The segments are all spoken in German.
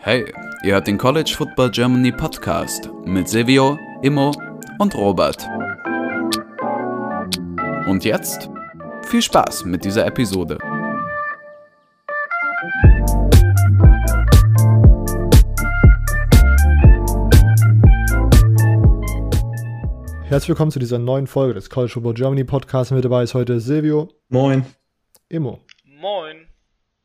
Hey, ihr hört den College Football Germany Podcast mit Silvio, Immo und Robert. Und jetzt viel Spaß mit dieser Episode. Herzlich willkommen zu dieser neuen Folge des College Football Germany Podcasts. Mit dabei ist heute Silvio. Moin. Immo. Moin.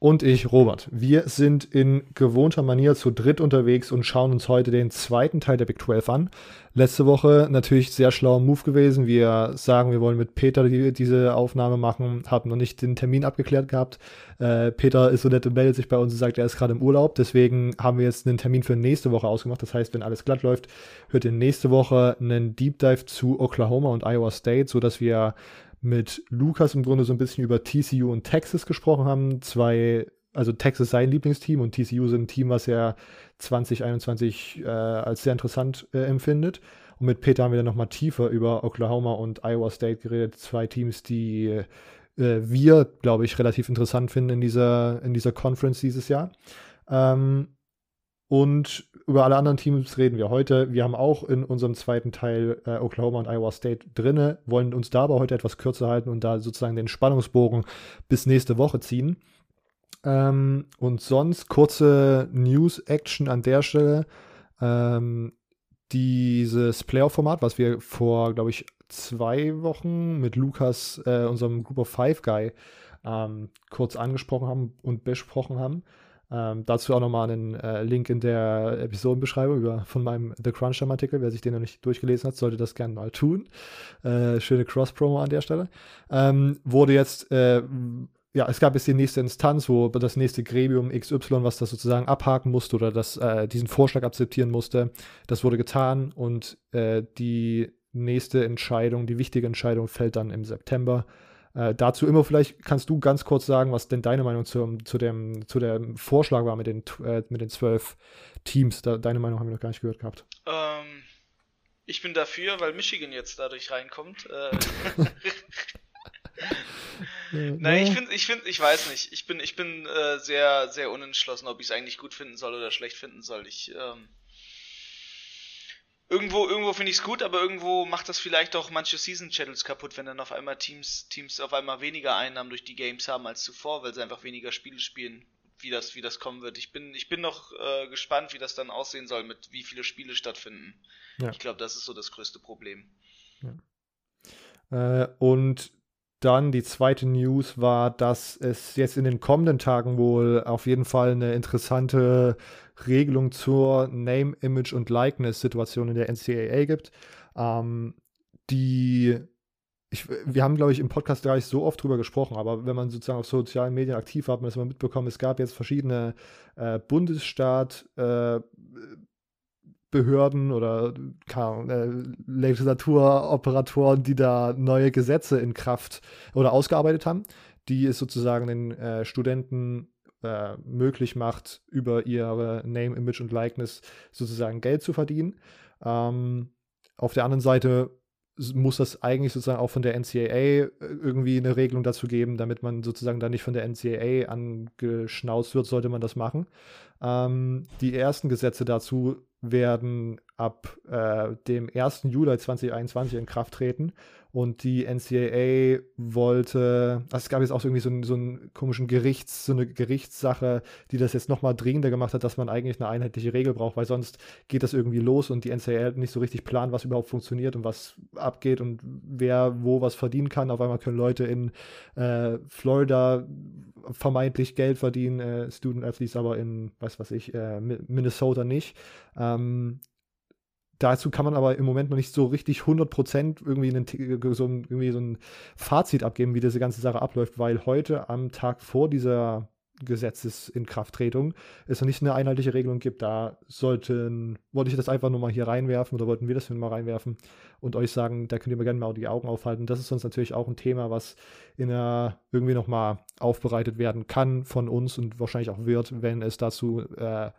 Und ich, Robert. Wir sind in gewohnter Manier zu dritt unterwegs und schauen uns heute den zweiten Teil der Big 12 an. Letzte Woche natürlich sehr schlauer Move gewesen. Wir sagen, wir wollen mit Peter die, diese Aufnahme machen, haben noch nicht den Termin abgeklärt gehabt. Äh, Peter ist so nett und meldet sich bei uns und sagt, er ist gerade im Urlaub. Deswegen haben wir jetzt einen Termin für nächste Woche ausgemacht. Das heißt, wenn alles glatt läuft, hört ihr nächste Woche einen Deep Dive zu Oklahoma und Iowa State, sodass wir mit Lukas im Grunde so ein bisschen über TCU und Texas gesprochen haben. Zwei, also Texas sein Lieblingsteam und TCU sind ein Team, was er 2021 äh, als sehr interessant äh, empfindet. Und mit Peter haben wir dann nochmal tiefer über Oklahoma und Iowa State geredet. Zwei Teams, die äh, wir, glaube ich, relativ interessant finden in dieser, in dieser Conference dieses Jahr. Ähm, und über alle anderen Teams reden wir heute. Wir haben auch in unserem zweiten Teil äh, Oklahoma und Iowa State drinne, wollen uns da aber heute etwas kürzer halten und da sozusagen den Spannungsbogen bis nächste Woche ziehen. Ähm, und sonst kurze News-Action an der Stelle. Ähm, dieses Playoff-Format, was wir vor, glaube ich, zwei Wochen mit Lukas, äh, unserem Group of Five Guy, ähm, kurz angesprochen haben und besprochen haben. Ähm, dazu auch nochmal einen äh, Link in der Episodenbeschreibung über, von meinem The Crunch Artikel. Wer sich den noch nicht durchgelesen hat, sollte das gerne mal tun. Äh, schöne Cross-Promo an der Stelle. Ähm, wurde jetzt, äh, ja, es gab jetzt die nächste Instanz, wo das nächste Gremium XY, was das sozusagen abhaken musste oder das, äh, diesen Vorschlag akzeptieren musste, das wurde getan und äh, die nächste Entscheidung, die wichtige Entscheidung fällt dann im September. Äh, dazu immer vielleicht kannst du ganz kurz sagen, was denn deine Meinung zu, zu, dem, zu dem Vorschlag war mit den, äh, mit den zwölf Teams. Da, deine Meinung haben wir noch gar nicht gehört gehabt. Ähm, ich bin dafür, weil Michigan jetzt dadurch reinkommt. Äh, Nein, ich finde, ich finde, ich weiß nicht. Ich bin, ich bin äh, sehr, sehr unentschlossen, ob ich es eigentlich gut finden soll oder schlecht finden soll. Ich ähm, irgendwo, irgendwo finde ich es gut, aber irgendwo macht das vielleicht auch manche Season Channels kaputt, wenn dann auf einmal Teams, Teams auf einmal weniger Einnahmen durch die Games haben als zuvor, weil sie einfach weniger Spiele spielen, wie das, wie das kommen wird. Ich bin, ich bin noch äh, gespannt, wie das dann aussehen soll, mit wie viele Spiele stattfinden. Ja. Ich glaube, das ist so das größte Problem. Ja. Äh, und dann die zweite News war, dass es jetzt in den kommenden Tagen wohl auf jeden Fall eine interessante Regelung zur Name, Image und Likeness-Situation in der NCAA gibt. Ähm, die ich, wir haben, glaube ich, im Podcast gar nicht so oft drüber gesprochen, aber wenn man sozusagen auf sozialen Medien aktiv war, hat man das mal mitbekommen, es gab jetzt verschiedene äh, Bundesstaat äh, Behörden oder äh, Legislaturoperatoren, die da neue Gesetze in Kraft oder ausgearbeitet haben, die es sozusagen den äh, Studenten äh, möglich macht, über ihre Name, Image und Likeness sozusagen Geld zu verdienen. Ähm, auf der anderen Seite muss das eigentlich sozusagen auch von der NCAA äh, irgendwie eine Regelung dazu geben, damit man sozusagen da nicht von der NCAA angeschnauzt wird, sollte man das machen. Ähm, die ersten Gesetze dazu werden ab äh, dem 1. Juli 2021 in Kraft treten. Und die NCAA wollte, also es gab jetzt auch irgendwie so einen, so einen komischen Gerichts, so eine Gerichtssache, die das jetzt nochmal dringender gemacht hat, dass man eigentlich eine einheitliche Regel braucht, weil sonst geht das irgendwie los und die NCAA nicht so richtig plant, was überhaupt funktioniert und was abgeht und wer wo was verdienen kann. Auf einmal können Leute in äh, Florida vermeintlich Geld verdienen, äh, Student Athletes aber in, weiß was ich, äh, Minnesota nicht. Ähm, dazu kann man aber im Moment noch nicht so richtig 100% irgendwie, einen, so, ein, irgendwie so ein Fazit abgeben, wie diese ganze Sache abläuft, weil heute am Tag vor dieser Gesetzesinkrafttretung es noch nicht eine einheitliche Regelung gibt. Da sollten, wollte ich das einfach nur mal hier reinwerfen oder wollten wir das mal reinwerfen und euch sagen, da könnt ihr mir gerne mal die Augen aufhalten. Das ist sonst natürlich auch ein Thema, was in der irgendwie nochmal aufbereitet werden kann von uns und wahrscheinlich auch wird, wenn es dazu äh,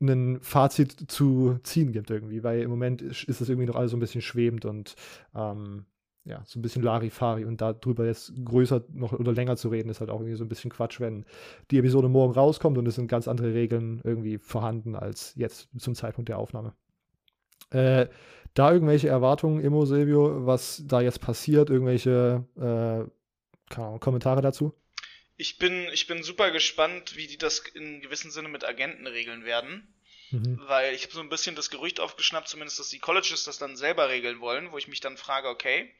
ein Fazit zu ziehen gibt irgendwie, weil im Moment ist das irgendwie noch alles so ein bisschen schwebend und ähm, ja, so ein bisschen Larifari und darüber jetzt größer noch oder länger zu reden, ist halt auch irgendwie so ein bisschen Quatsch, wenn die Episode morgen rauskommt und es sind ganz andere Regeln irgendwie vorhanden als jetzt zum Zeitpunkt der Aufnahme. Äh, da irgendwelche Erwartungen, Immo, Silvio, was da jetzt passiert, irgendwelche äh, Kommentare dazu? Ich bin, ich bin super gespannt, wie die das in gewissem Sinne mit Agenten regeln werden. Mhm. Weil ich habe so ein bisschen das Gerücht aufgeschnappt, zumindest, dass die Colleges das dann selber regeln wollen, wo ich mich dann frage, okay,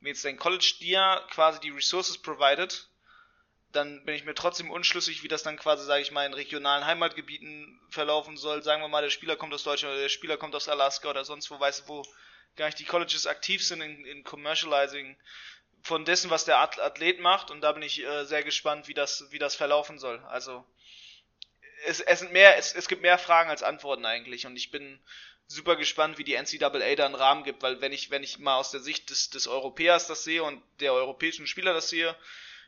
wenn jetzt dein College dir quasi die Resources provided, dann bin ich mir trotzdem unschlüssig, wie das dann quasi, sage ich mal, in regionalen Heimatgebieten verlaufen soll. Sagen wir mal, der Spieler kommt aus Deutschland oder der Spieler kommt aus Alaska oder sonst wo, weißt du, wo gar nicht die Colleges aktiv sind in, in Commercializing von dessen, was der Athlet macht. Und da bin ich äh, sehr gespannt, wie das, wie das verlaufen soll. Also es, es sind mehr, es, es gibt mehr Fragen als Antworten eigentlich. Und ich bin super gespannt, wie die NCAA da einen Rahmen gibt, weil wenn ich, wenn ich mal aus der Sicht des, des Europäers das sehe und der europäischen Spieler das sehe,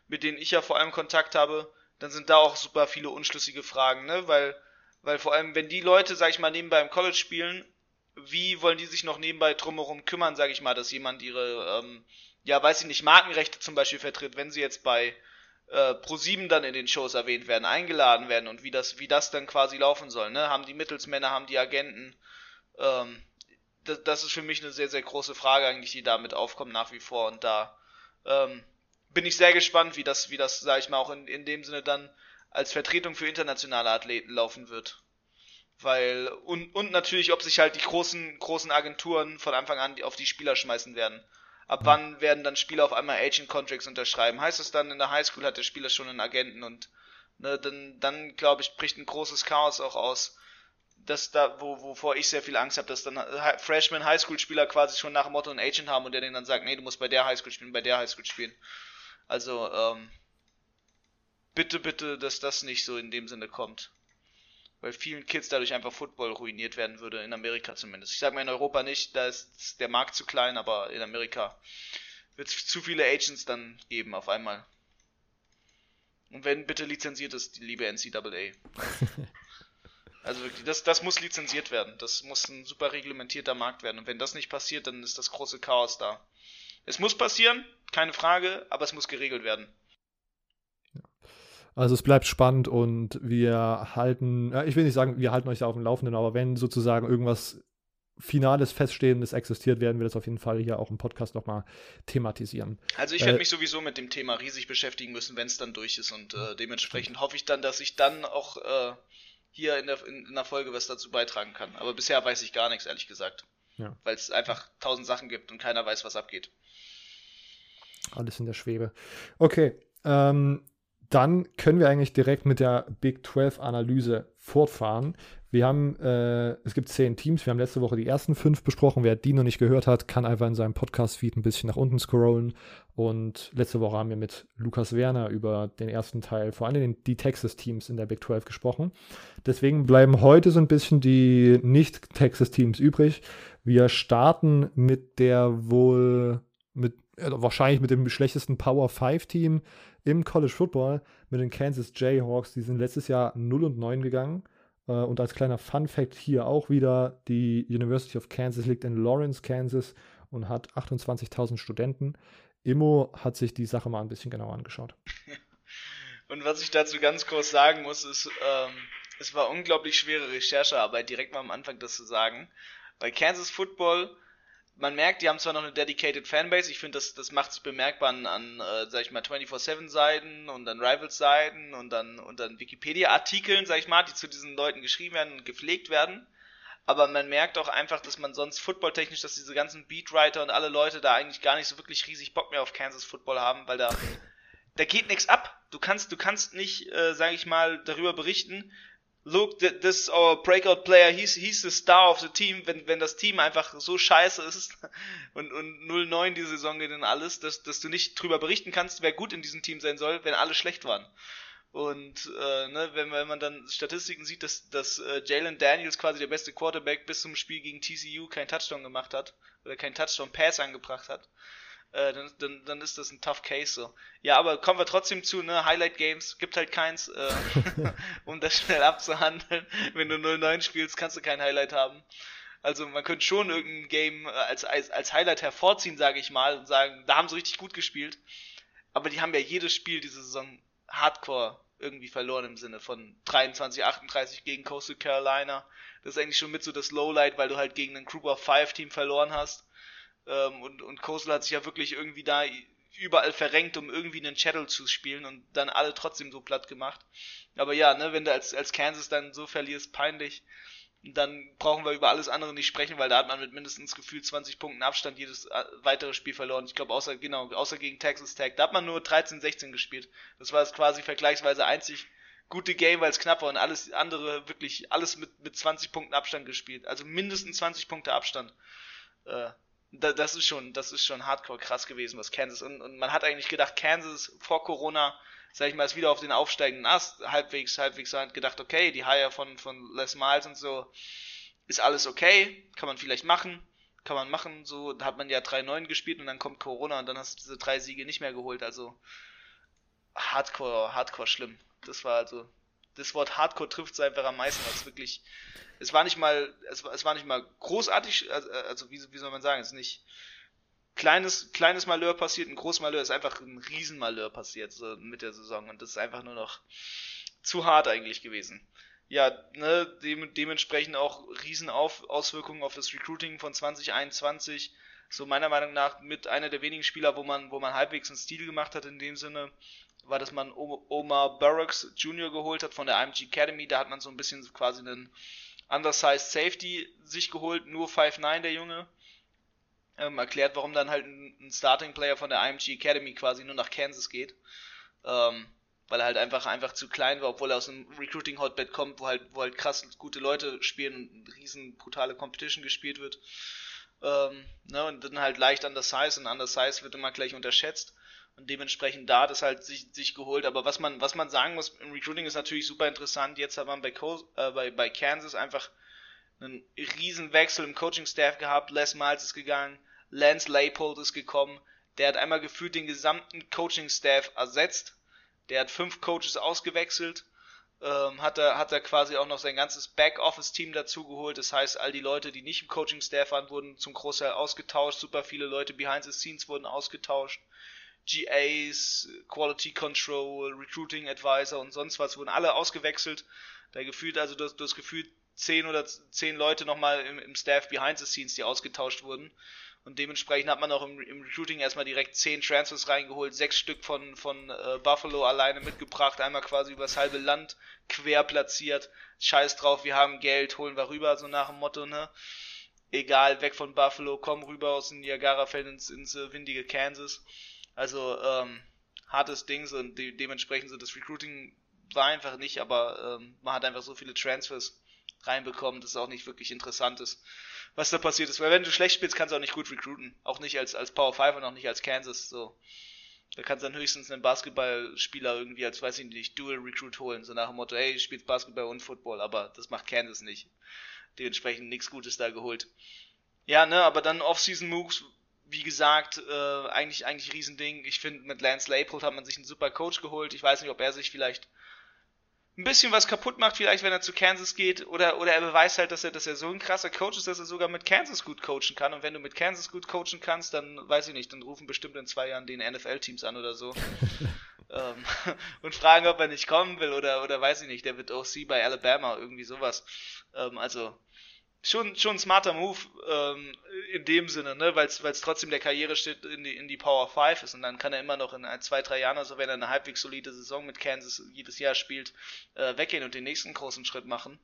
mit denen ich ja vor allem Kontakt habe, dann sind da auch super viele unschlüssige Fragen, ne? Weil, weil vor allem, wenn die Leute, sag ich mal, nebenbei im College spielen, wie wollen die sich noch nebenbei drumherum kümmern, sag ich mal, dass jemand ihre, ähm, ja, weiß ich nicht, Markenrechte zum Beispiel vertritt, wenn sie jetzt bei äh, Pro7 dann in den Shows erwähnt werden, eingeladen werden und wie das, wie das dann quasi laufen soll, ne? Haben die Mittelsmänner, haben die Agenten, ähm, das, das ist für mich eine sehr, sehr große Frage eigentlich, die damit aufkommt nach wie vor und da, ähm, bin ich sehr gespannt, wie das, wie das, sag ich mal, auch in, in dem Sinne dann als Vertretung für internationale Athleten laufen wird. Weil, und, und natürlich, ob sich halt die großen, großen Agenturen von Anfang an auf die Spieler schmeißen werden. Ab wann werden dann Spieler auf einmal Agent Contracts unterschreiben? Heißt es dann, in der Highschool hat der Spieler schon einen Agenten und ne, dann, dann glaube ich, bricht ein großes Chaos auch aus. Das da, wo, wovor ich sehr viel Angst habe, dass dann Freshman Highschool-Spieler quasi schon nach dem Motto einen Agent haben und der denen dann sagt, nee, du musst bei der Highschool spielen, bei der Highschool spielen. Also, ähm, bitte, bitte, dass das nicht so in dem Sinne kommt. Weil vielen Kids dadurch einfach Football ruiniert werden würde, in Amerika zumindest. Ich sage mal in Europa nicht, da ist der Markt zu klein, aber in Amerika wird es zu viele Agents dann geben auf einmal. Und wenn bitte lizenziert ist, die liebe NCAA. also wirklich, das, das muss lizenziert werden. Das muss ein super reglementierter Markt werden. Und wenn das nicht passiert, dann ist das große Chaos da. Es muss passieren, keine Frage, aber es muss geregelt werden. Also es bleibt spannend und wir halten, ja, ich will nicht sagen, wir halten euch da auf dem Laufenden, aber wenn sozusagen irgendwas Finales, Feststehendes existiert, werden wir das auf jeden Fall hier auch im Podcast nochmal thematisieren. Also ich werde äh, mich sowieso mit dem Thema riesig beschäftigen müssen, wenn es dann durch ist und äh, dementsprechend hoffe ich dann, dass ich dann auch äh, hier in der, in, in der Folge was dazu beitragen kann. Aber bisher weiß ich gar nichts, ehrlich gesagt. Ja. Weil es einfach tausend Sachen gibt und keiner weiß, was abgeht. Alles in der Schwebe. Okay, ähm, dann können wir eigentlich direkt mit der Big 12 Analyse fortfahren. Wir haben, äh, es gibt zehn Teams. Wir haben letzte Woche die ersten fünf besprochen. Wer die noch nicht gehört hat, kann einfach in seinem Podcast-Feed ein bisschen nach unten scrollen. Und letzte Woche haben wir mit Lukas Werner über den ersten Teil, vor allem die Texas-Teams in der Big 12 gesprochen. Deswegen bleiben heute so ein bisschen die Nicht-Texas-Teams übrig. Wir starten mit der wohl, mit wahrscheinlich mit dem schlechtesten Power 5 Team im College Football, mit den Kansas Jayhawks. Die sind letztes Jahr 0 und 9 gegangen. Äh, und als kleiner Fun Fact hier auch wieder, die University of Kansas liegt in Lawrence, Kansas und hat 28.000 Studenten. Immo hat sich die Sache mal ein bisschen genauer angeschaut. Und was ich dazu ganz kurz sagen muss, ist, ähm, es war unglaublich schwere Recherchearbeit, direkt mal am Anfang das zu sagen. Weil Kansas Football man merkt, die haben zwar noch eine dedicated Fanbase, ich finde, das, das macht sich bemerkbar an, an äh, sag ich mal, 24-7-Seiten und dann Rivals-Seiten und dann, und dann Wikipedia-Artikeln, sag ich mal, die zu diesen Leuten geschrieben werden und gepflegt werden. Aber man merkt auch einfach, dass man sonst footballtechnisch, dass diese ganzen Beatwriter und alle Leute da eigentlich gar nicht so wirklich riesig Bock mehr auf Kansas Football haben, weil da, da geht nichts ab. Du kannst, du kannst nicht, äh, sag ich mal, darüber berichten, look, this is our breakout player, he's, he's the star of the team, wenn, wenn das Team einfach so scheiße ist und, und 0-9 die Saison geht und alles, dass, dass du nicht drüber berichten kannst, wer gut in diesem Team sein soll, wenn alle schlecht waren. Und äh, ne, wenn, wenn man dann Statistiken sieht, dass, dass äh, Jalen Daniels quasi der beste Quarterback bis zum Spiel gegen TCU keinen Touchdown gemacht hat oder keinen Touchdown-Pass angebracht hat, äh, dann, dann, dann ist das ein tough Case so. Ja, aber kommen wir trotzdem zu, ne, Highlight Games, gibt halt keins, äh, um das schnell abzuhandeln. Wenn du 0-9 spielst, kannst du kein Highlight haben. Also man könnte schon irgendein Game als, als, als Highlight hervorziehen, sage ich mal, und sagen, da haben sie richtig gut gespielt. Aber die haben ja jedes Spiel diese Saison hardcore irgendwie verloren im Sinne von 23, 38 gegen Coastal Carolina. Das ist eigentlich schon mit so das Lowlight, weil du halt gegen ein Group of Five Team verloren hast. Ähm, und, und Coastal hat sich ja wirklich irgendwie da überall verrenkt, um irgendwie einen Chattel zu spielen und dann alle trotzdem so platt gemacht. Aber ja, ne, wenn du als, als Kansas dann so verlierst, peinlich, dann brauchen wir über alles andere nicht sprechen, weil da hat man mit mindestens gefühlt 20 Punkten Abstand jedes äh, weitere Spiel verloren. Ich glaube, außer, genau, außer gegen Texas Tech. Da hat man nur 13-16 gespielt. Das war das quasi vergleichsweise einzig gute Game, weil es knapp war und alles andere wirklich alles mit, mit 20 Punkten Abstand gespielt. Also mindestens 20 Punkte Abstand. Äh, da, das ist schon, das ist schon hardcore krass gewesen, was Kansas. Und, und man hat eigentlich gedacht, Kansas vor Corona, sag ich mal, ist wieder auf den aufsteigenden Ast, halbwegs, halbwegs hat gedacht, okay, die Hire von, von Les Miles und so, ist alles okay, kann man vielleicht machen, kann man machen, so, da hat man ja 3-9 gespielt und dann kommt Corona und dann hast du diese drei Siege nicht mehr geholt, also hardcore, hardcore schlimm. Das war also, das Wort Hardcore trifft es einfach am meisten, es wirklich es war nicht mal, es, es war nicht mal großartig, also, also wie, wie soll man sagen, es ist nicht kleines, kleines Malheur passiert, ein großes Malheur, ist einfach ein Riesenmalheur passiert, so mit der Saison und das ist einfach nur noch zu hart eigentlich gewesen. Ja, ne, dem, dementsprechend auch Riesenauswirkungen auf das Recruiting von 2021. So meiner Meinung nach mit einer der wenigen Spieler, wo man, wo man halbwegs einen Stil gemacht hat in dem Sinne, war, dass man Omar Burroughs Jr. geholt hat von der IMG Academy. Da hat man so ein bisschen quasi einen Undersized Safety sich geholt, nur 5'9 der Junge. Ähm, erklärt, warum dann halt ein, Starting Player von der IMG Academy quasi nur nach Kansas geht. Ähm, weil er halt einfach, einfach zu klein war, obwohl er aus einem Recruiting Hotbed kommt, wo halt, wo halt krass gute Leute spielen und riesen brutale Competition gespielt wird. Ähm, ne, und dann halt leicht undersized und undersized wird immer gleich unterschätzt und dementsprechend da das halt sich, sich geholt. Aber was man, was man sagen muss, im Recruiting ist natürlich super interessant. Jetzt hat man bei, Co äh, bei, bei Kansas einfach einen riesen Wechsel im Coaching-Staff gehabt. Les Miles ist gegangen, Lance Leipold ist gekommen. Der hat einmal gefühlt den gesamten Coaching-Staff ersetzt. Der hat fünf Coaches ausgewechselt. Ähm, hat er hat er quasi auch noch sein ganzes Backoffice-Team dazu geholt. Das heißt, all die Leute, die nicht im Coaching-Staff waren, wurden zum Großteil ausgetauscht. Super viele Leute behind the scenes wurden ausgetauscht. GAs, Quality Control, Recruiting Advisor und sonst was wurden alle ausgewechselt. Da gefühlt, also das, das gefühlt zehn oder zehn Leute nochmal im, im Staff behind the scenes, die ausgetauscht wurden. Und dementsprechend hat man auch im, im Recruiting erstmal direkt zehn Transfers reingeholt, sechs Stück von, von äh, Buffalo alleine mitgebracht, einmal quasi übers halbe Land quer platziert. Scheiß drauf, wir haben Geld, holen wir rüber, so nach dem Motto, ne? Egal, weg von Buffalo, komm rüber aus dem Niagara-Feld ins, ins uh, windige Kansas. Also ähm, hartes Ding und de dementsprechend so das Recruiting war einfach nicht, aber ähm, man hat einfach so viele Transfers reinbekommen, dass es auch nicht wirklich interessant ist, was da passiert ist. Weil wenn du schlecht spielst, kannst du auch nicht gut recruiten. Auch nicht als, als Power 5 und auch nicht als Kansas. So. Da kannst du dann höchstens einen Basketballspieler irgendwie als, weiß ich nicht, Dual Recruit holen. So nach dem Motto, hey, du spielst Basketball und Football, aber das macht Kansas nicht. Dementsprechend nichts Gutes da geholt. Ja, ne, aber dann Off-Season Moves wie gesagt, äh, eigentlich, eigentlich Riesending. Ich finde, mit Lance Leipold hat man sich einen super Coach geholt. Ich weiß nicht, ob er sich vielleicht ein bisschen was kaputt macht, vielleicht, wenn er zu Kansas geht, oder, oder er beweist halt, dass er, dass er so ein krasser Coach ist, dass er sogar mit Kansas gut coachen kann. Und wenn du mit Kansas gut coachen kannst, dann weiß ich nicht, dann rufen bestimmt in zwei Jahren den NFL-Teams an oder so. ähm, und fragen, ob er nicht kommen will, oder, oder weiß ich nicht, der wird OC bei Alabama, irgendwie sowas. Ähm, also, schon, schon ein smarter Move ähm, in dem Sinne, ne? weil es trotzdem der Karriere steht in die, in die Power 5 ist und dann kann er immer noch in ein, zwei, drei Jahren, also wenn er eine halbwegs solide Saison mit Kansas jedes Jahr spielt, äh, weggehen und den nächsten großen Schritt machen.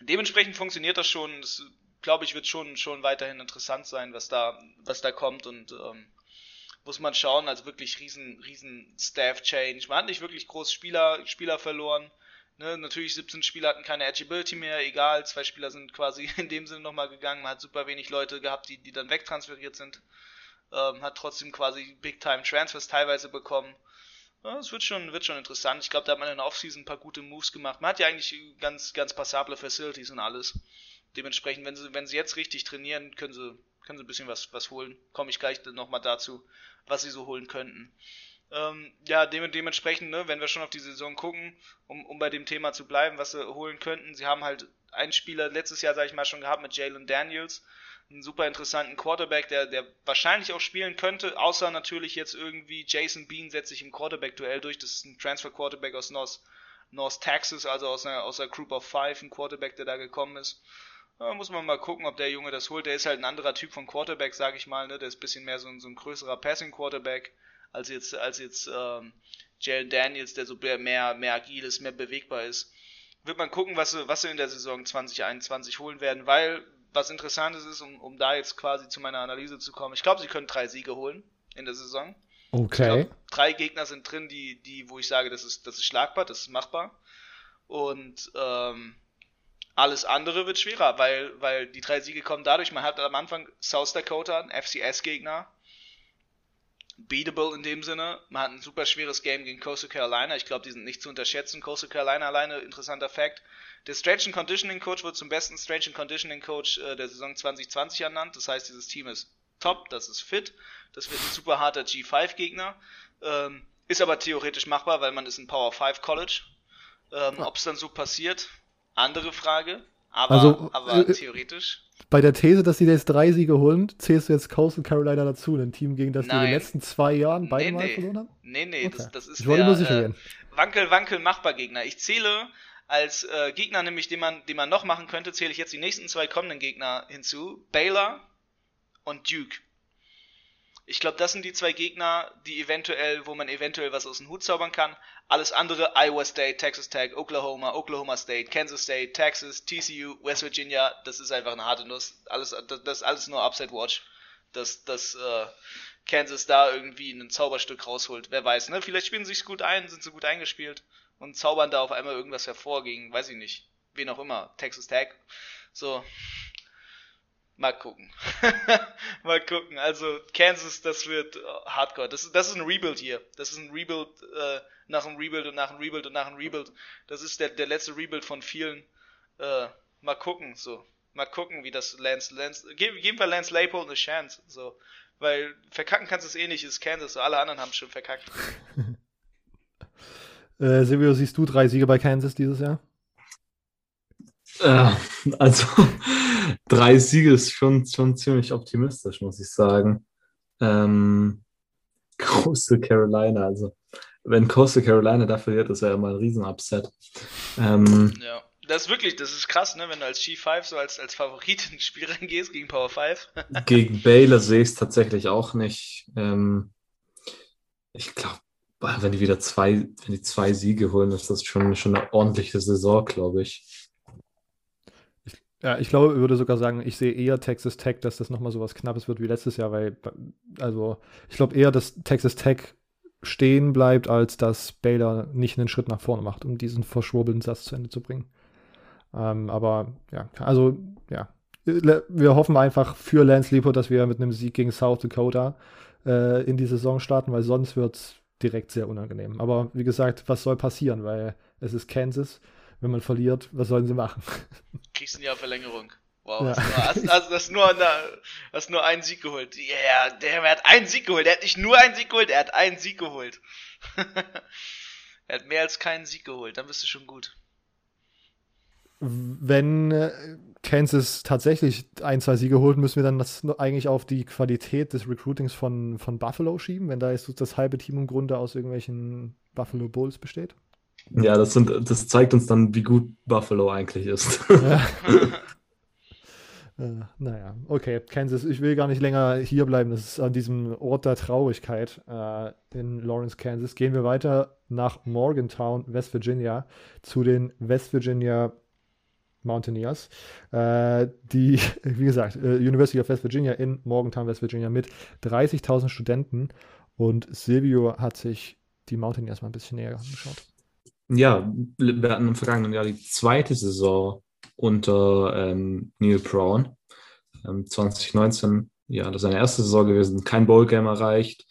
Dementsprechend funktioniert das schon. Das, glaube ich, wird schon, schon weiterhin interessant sein, was da, was da kommt und ähm, muss man schauen. Also wirklich riesen, riesen Staff Change. Man hat nicht wirklich groß Spieler, Spieler verloren. Ne, natürlich 17 Spieler hatten keine Agility mehr, egal, zwei Spieler sind quasi in dem Sinne nochmal gegangen, man hat super wenig Leute gehabt, die, die dann wegtransferiert sind, ähm, hat trotzdem quasi Big-Time-Transfers teilweise bekommen. Ja, es wird schon, wird schon interessant. Ich glaube, da hat man in der Offseason ein paar gute Moves gemacht. Man hat ja eigentlich ganz, ganz passable Facilities und alles. Dementsprechend, wenn sie, wenn sie jetzt richtig trainieren, können sie, können sie ein bisschen was, was holen. Komme ich gleich nochmal dazu, was sie so holen könnten. Ähm, ja, dem, dementsprechend, ne, wenn wir schon auf die Saison gucken, um, um bei dem Thema zu bleiben, was sie holen könnten, sie haben halt einen Spieler letztes Jahr, sag ich mal, schon gehabt mit Jalen Daniels, einen super interessanten Quarterback, der, der wahrscheinlich auch spielen könnte, außer natürlich jetzt irgendwie Jason Bean setzt sich im Quarterback-Duell durch. Das ist ein Transfer-Quarterback aus North, North Texas, also aus einer, aus einer Group of Five, ein Quarterback, der da gekommen ist. Da muss man mal gucken, ob der Junge das holt. Der ist halt ein anderer Typ von Quarterback, sag ich mal. Ne? Der ist ein bisschen mehr so ein, so ein größerer Passing-Quarterback als jetzt, als jetzt ähm, Jalen Daniels, der so mehr, mehr agil ist, mehr bewegbar ist. Wird man gucken, was sie, was sie in der Saison 2021 holen werden, weil was Interessantes ist, um, um da jetzt quasi zu meiner Analyse zu kommen. Ich glaube, sie können drei Siege holen in der Saison. Okay. Glaub, drei Gegner sind drin, die, die, wo ich sage, das ist, das ist schlagbar, das ist machbar. Und ähm, alles andere wird schwerer, weil, weil die drei Siege kommen dadurch, man hat am Anfang South Dakota, ein FCS-Gegner, beatable in dem Sinne. Man hat ein super schweres Game gegen Coastal Carolina. Ich glaube, die sind nicht zu unterschätzen. Coastal Carolina alleine, interessanter Fact. Der Strange and Conditioning Coach wird zum besten Strange and Conditioning Coach äh, der Saison 2020 ernannt. Das heißt, dieses Team ist top, das ist fit. Das wird ein super harter G5-Gegner. Ähm, ist aber theoretisch machbar, weil man ist ein Power 5 College. Ähm, Ob es dann so passiert, andere Frage. Aber, also, aber äh, theoretisch. Bei der These, dass sie jetzt drei Siege holen, zählst du jetzt Coastal Carolina dazu, ein Team, gegen das Nein. die in den letzten zwei Jahren beide nee, Mal nee. verloren haben? Nee, nee, okay. das, das ist ich wollte der, nur sicher äh, Wankel, Wankel, machbar Gegner. Ich zähle als äh, Gegner, nämlich den man, den man noch machen könnte, zähle ich jetzt die nächsten zwei kommenden Gegner hinzu. Baylor und Duke. Ich glaube, das sind die zwei Gegner, die eventuell, wo man eventuell was aus dem Hut zaubern kann. Alles andere, Iowa State, Texas Tech, Oklahoma, Oklahoma State, Kansas State, Texas, TCU, West Virginia, das ist einfach eine harte Nuss. Alles, das, das ist alles nur Upside Watch. Dass, dass äh, Kansas da irgendwie ein Zauberstück rausholt. Wer weiß, ne? Vielleicht spielen sie sich gut ein, sind sie gut eingespielt und zaubern da auf einmal irgendwas hervor gegen, weiß ich nicht, wen auch immer, Texas Tech. So, mal gucken. mal gucken. Also Kansas, das wird äh, Hardcore. Das, das ist ein Rebuild hier. Das ist ein Rebuild äh, nach einem Rebuild und nach einem Rebuild und nach einem Rebuild. Das ist der, der letzte Rebuild von vielen. Äh, mal gucken, so. Mal gucken, wie das Lance, Lance, geben, geben wir Lance Laypool eine Chance, so. Weil verkacken kannst du es eh nicht, ist Kansas, so. Alle anderen haben schon verkackt. Äh, Silvio, siehst du drei Siege bei Kansas dieses Jahr? Äh, also drei Siege ist schon, schon ziemlich optimistisch, muss ich sagen. Ähm, Coastal Carolina, also wenn Coastal Carolina da verliert, ist ja immer ein Riesen-Upset. Ähm, ja, das ist wirklich, das ist krass, ne, wenn du als G5 so als, als Favorit ins Spiel reingehst gegen Power 5. gegen Baylor sehe ich es tatsächlich auch nicht. Ähm, ich glaube, wenn die wieder zwei, wenn die zwei Siege holen, ist das schon, schon eine ordentliche Saison, glaube ich. Ja, ich glaube, ich würde sogar sagen, ich sehe eher Texas Tech, dass das nochmal so was Knappes wird wie letztes Jahr, weil, also, ich glaube eher, dass Texas Tech stehen bleibt, als dass Baylor nicht einen Schritt nach vorne macht, um diesen verschwurbelten Satz zu Ende zu bringen. Ähm, aber ja, also ja, wir hoffen einfach für Lance Leopold, dass wir mit einem Sieg gegen South Dakota äh, in die Saison starten, weil sonst wird es direkt sehr unangenehm. Aber wie gesagt, was soll passieren? Weil es ist Kansas. Wenn man verliert, was sollen sie machen? Kriegst du ja Verlängerung. Wow, ja. hast, hast, hast, nur, hast nur einen Sieg geholt. Ja, yeah, der hat einen Sieg geholt. Er hat nicht nur einen Sieg geholt, er hat einen Sieg geholt. er hat mehr als keinen Sieg geholt. Dann bist du schon gut. Wenn äh, Kansas tatsächlich ein, zwei Siege holt, müssen wir dann das eigentlich auf die Qualität des Recruitings von, von Buffalo schieben, wenn da jetzt das halbe Team im Grunde aus irgendwelchen Buffalo Bulls besteht? Ja, das, sind, das zeigt uns dann, wie gut Buffalo eigentlich ist. Ja. äh, naja, okay, Kansas, ich will gar nicht länger hier bleiben. Das ist an diesem Ort der Traurigkeit äh, in Lawrence, Kansas. Gehen wir weiter nach Morgantown, West Virginia, zu den West Virginia Mountaineers, äh, die, wie gesagt, äh, University of West Virginia in Morgantown, West Virginia mit 30.000 Studenten. Und Silvio hat sich die Mountaineers mal ein bisschen näher angeschaut. Ja, wir hatten im vergangenen Jahr die zweite Saison unter ähm, Neil Brown. Ähm, 2019, ja, das ist seine erste Saison gewesen, kein Bowl-Game erreicht,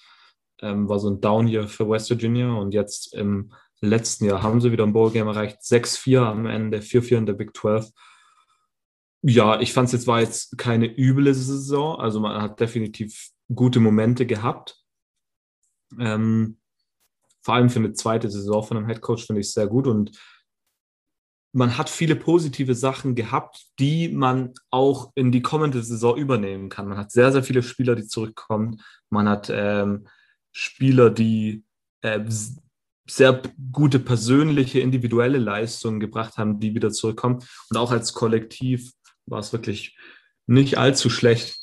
ähm, war so ein Down-Year für West Virginia und jetzt im letzten Jahr haben sie wieder ein Bowl-Game erreicht. 6-4 am Ende, 4-4 in der Big 12. Ja, ich fand es jetzt war jetzt keine üble Saison. Also man hat definitiv gute Momente gehabt. Ähm, vor allem für eine zweite Saison von einem Head Coach finde ich sehr gut und man hat viele positive Sachen gehabt, die man auch in die kommende Saison übernehmen kann. Man hat sehr, sehr viele Spieler, die zurückkommen. Man hat ähm, Spieler, die äh, sehr gute persönliche, individuelle Leistungen gebracht haben, die wieder zurückkommen. Und auch als Kollektiv war es wirklich nicht allzu schlecht.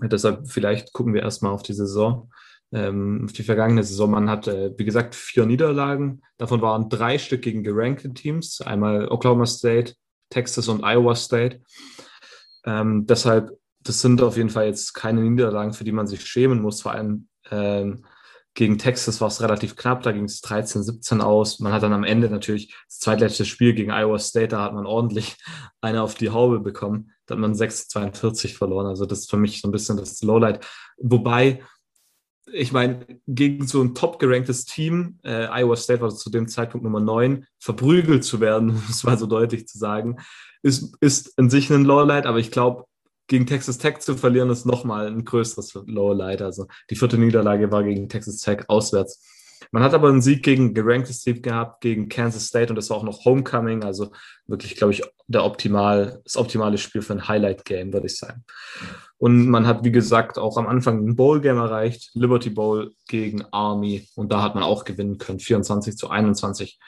Deshalb vielleicht gucken wir erstmal auf die Saison, ähm, auf die vergangene Saison. Man hat, äh, wie gesagt, vier Niederlagen. Davon waren drei Stück gegen gerankte Teams. Einmal Oklahoma State, Texas und Iowa State. Ähm, deshalb, das sind auf jeden Fall jetzt keine Niederlagen, für die man sich schämen muss. Vor allem ähm, gegen Texas war es relativ knapp, da ging es 13, 17 aus. Man hat dann am Ende natürlich das zweitletzte Spiel gegen Iowa State, da hat man ordentlich eine auf die Haube bekommen. Da hat man 6, 42 verloren. Also das ist für mich so ein bisschen das Lowlight. Wobei, ich meine, gegen so ein top geranktes Team, äh, Iowa State war zu dem Zeitpunkt Nummer 9, verprügelt zu werden, um es mal so deutlich zu sagen, ist, ist in sich ein Lowlight, aber ich glaube, gegen Texas Tech zu verlieren, ist nochmal ein größeres Lowlight. Also die vierte Niederlage war gegen Texas Tech auswärts. Man hat aber einen Sieg gegen geranktes Team gehabt, gegen Kansas State und das war auch noch Homecoming. Also wirklich, glaube ich, der optimal, das optimale Spiel für ein Highlight-Game, würde ich sagen. Und man hat, wie gesagt, auch am Anfang ein Bowl-Game erreicht, Liberty Bowl gegen Army. Und da hat man auch gewinnen können, 24 zu 21.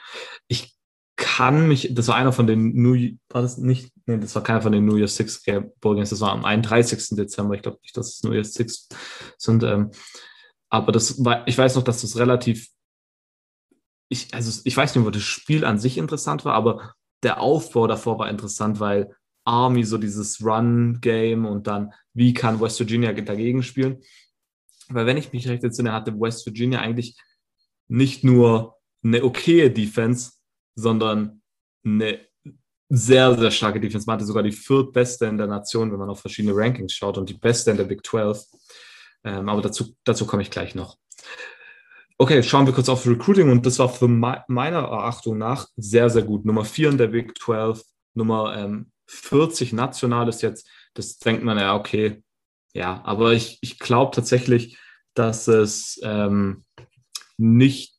Ich kann mich, das war einer von den New, war das nicht, nee, das war keiner von den New Year's Six Bowl Games, das war am 31. Dezember, ich glaube nicht, dass es New Year's Six sind, ähm, aber das war, ich weiß noch, dass das relativ, ich, also ich weiß nicht, wo das Spiel an sich interessant war, aber der Aufbau davor war interessant, weil Army so dieses Run-Game und dann, wie kann West Virginia dagegen spielen? Weil wenn ich mich recht entsinne, hatte West Virginia eigentlich nicht nur eine okaye Defense, sondern eine sehr, sehr starke Defense. Man hatte sogar die viertbeste in der Nation, wenn man auf verschiedene Rankings schaut und die beste in der Big 12. Ähm, aber dazu, dazu komme ich gleich noch. Okay, schauen wir kurz auf Recruiting und das war für me meiner Erachtung nach sehr, sehr gut. Nummer 4 in der Big 12, Nummer ähm, 40 national ist jetzt, das denkt man ja, okay, ja, aber ich, ich glaube tatsächlich, dass es ähm, nicht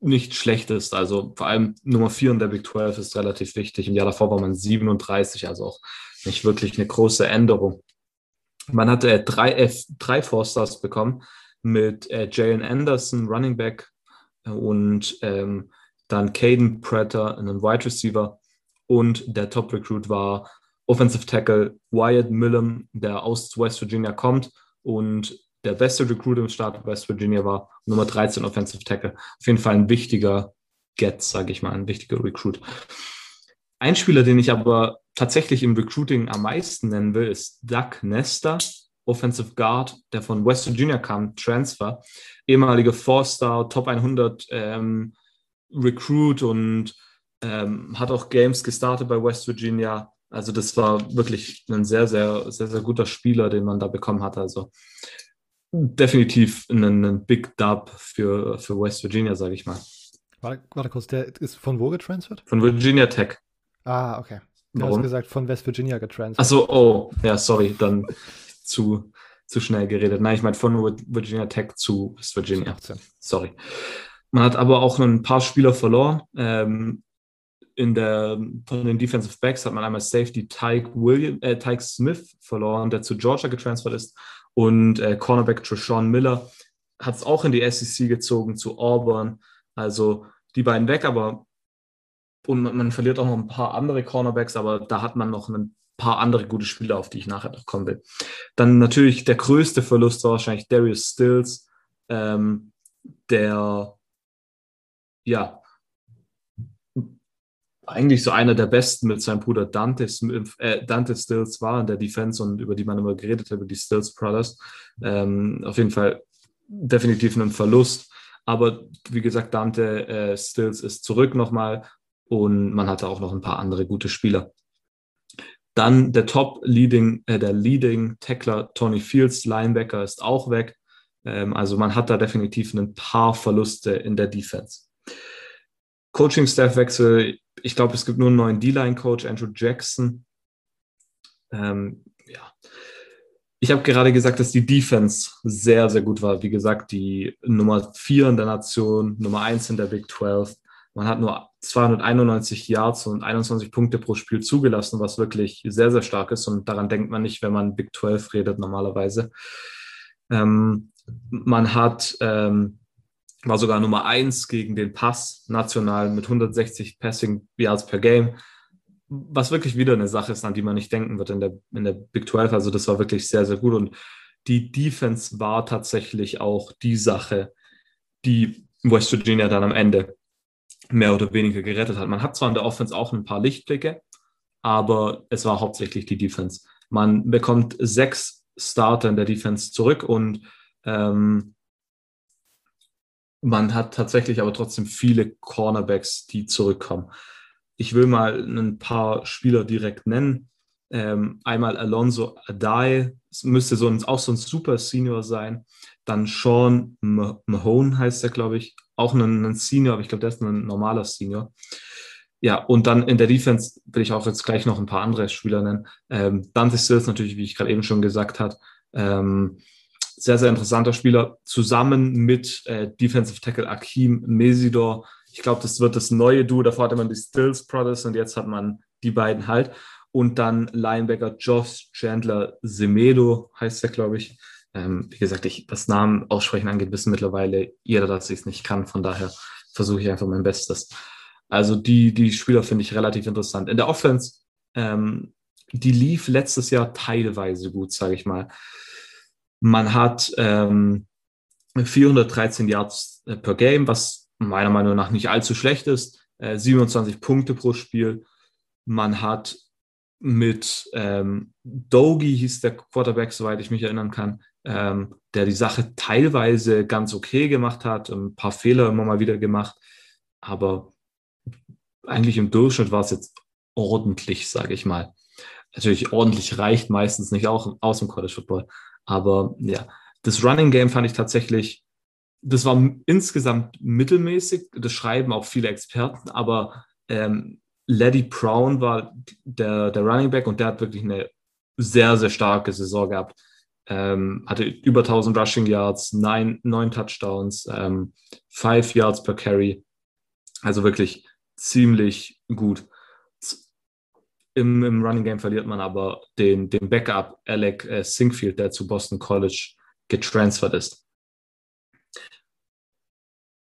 nicht schlecht ist. Also vor allem Nummer 4 in der Big 12 ist relativ wichtig. Im Jahr davor war man 37, also auch nicht wirklich eine große Änderung. Man hatte äh, drei, äh, drei Four-Stars bekommen mit äh, Jalen Anderson, Running Back, äh, und ähm, dann Caden Prater, einen Wide Receiver. Und der Top-Recruit war Offensive Tackle Wyatt Millum, der aus West Virginia kommt und der beste Recruit im Staat West Virginia war, Nummer 13 Offensive Tackle. Auf jeden Fall ein wichtiger Get, sage ich mal, ein wichtiger Recruit. Ein Spieler, den ich aber tatsächlich im Recruiting am meisten nennen will, ist Doug Nester, Offensive Guard, der von West Virginia kam, Transfer, ehemaliger Four-Star, Top 100 ähm, Recruit und ähm, hat auch Games gestartet bei West Virginia. Also das war wirklich ein sehr, sehr, sehr, sehr guter Spieler, den man da bekommen hat. Also definitiv ein, Big Dub für, für West Virginia, sage ich mal. Warte, warte, kurz, der ist von wo getransfert? Von Virginia Tech. Ah, okay. Du Warum? hast gesagt, von West Virginia getransfert. Achso, oh, ja, sorry, dann zu, zu schnell geredet. Nein, ich meine von Virginia Tech zu West Virginia. 18. Sorry. Man hat aber auch ein paar Spieler verloren. Ähm, in der, von den Defensive Backs hat man einmal Safety Tyke, William, äh, Tyke Smith verloren, der zu Georgia getransfert ist. Und äh, Cornerback Trishon Miller hat es auch in die SEC gezogen zu Auburn. Also die beiden weg, aber und man, man, verliert auch noch ein paar andere Cornerbacks, aber da hat man noch ein paar andere gute Spieler, auf die ich nachher noch kommen will. Dann natürlich der größte Verlust war wahrscheinlich Darius Stills, ähm, der ja eigentlich so einer der besten mit seinem Bruder Dante, äh, Dante Stills war in der Defense und über die man immer geredet hat, über die Stills Brothers. Ähm, auf jeden Fall definitiv ein Verlust. Aber wie gesagt, Dante äh, Stills ist zurück nochmal und man hatte auch noch ein paar andere gute Spieler. Dann der Top Leading, äh, der Leading Tackler Tony Fields, Linebacker, ist auch weg. Ähm, also man hat da definitiv ein paar Verluste in der Defense. Coaching-Staff-Wechsel, ich glaube, es gibt nur einen neuen D-Line-Coach, Andrew Jackson. Ähm, ja. ich habe gerade gesagt, dass die Defense sehr, sehr gut war. Wie gesagt, die Nummer 4 in der Nation, Nummer 1 in der Big 12. Man hat nur 291 Yards und 21 Punkte pro Spiel zugelassen, was wirklich sehr, sehr stark ist. Und daran denkt man nicht, wenn man Big 12 redet normalerweise. Ähm, man hat, ähm, war sogar Nummer 1 gegen den Pass national mit 160 Passing Yards per Game was wirklich wieder eine Sache ist, an die man nicht denken wird in der, in der Big 12. Also das war wirklich sehr, sehr gut. Und die Defense war tatsächlich auch die Sache, die West Virginia dann am Ende mehr oder weniger gerettet hat. Man hat zwar in der Offense auch ein paar Lichtblicke, aber es war hauptsächlich die Defense. Man bekommt sechs Starter in der Defense zurück und ähm, man hat tatsächlich aber trotzdem viele Cornerbacks, die zurückkommen. Ich will mal ein paar Spieler direkt nennen. Ähm, einmal Alonso Adai, müsste so ein, auch so ein Super Senior sein. Dann Sean Mahone heißt er, glaube ich. Auch ein, ein Senior, aber ich glaube, der ist ein normaler Senior. Ja, und dann in der Defense will ich auch jetzt gleich noch ein paar andere Spieler nennen. Ähm, Dante Stills natürlich, wie ich gerade eben schon gesagt habe. Ähm, sehr, sehr interessanter Spieler. Zusammen mit äh, Defensive Tackle Akim Mesidor ich glaube, das wird das neue Duo. Davor hatte man die Stills Brothers und jetzt hat man die beiden halt. Und dann Linebacker Josh Chandler Semedo heißt er, glaube ich. Ähm, wie gesagt, ich, was Namen aussprechen angeht, wissen mittlerweile jeder, dass ich es nicht kann. Von daher versuche ich einfach mein Bestes. Also die, die Spieler finde ich relativ interessant. In der Offense, ähm, die lief letztes Jahr teilweise gut, sage ich mal. Man hat ähm, 413 Yards äh, per Game, was meiner Meinung nach nicht allzu schlecht ist. Äh, 27 Punkte pro Spiel. Man hat mit ähm, Dogi hieß der Quarterback, soweit ich mich erinnern kann, ähm, der die Sache teilweise ganz okay gemacht hat, ein paar Fehler immer mal wieder gemacht, aber eigentlich im Durchschnitt war es jetzt ordentlich, sage ich mal. Natürlich ordentlich reicht meistens nicht auch aus dem College Football, aber ja, das Running Game fand ich tatsächlich das war insgesamt mittelmäßig, das schreiben auch viele Experten, aber ähm, Laddie Brown war der, der Running Back und der hat wirklich eine sehr, sehr starke Saison gehabt. Ähm, hatte über 1000 Rushing Yards, neun, neun Touchdowns, ähm, five Yards per Carry. Also wirklich ziemlich gut. Im, Im Running Game verliert man aber den, den Backup Alec äh, Sinkfield, der zu Boston College getransfert ist.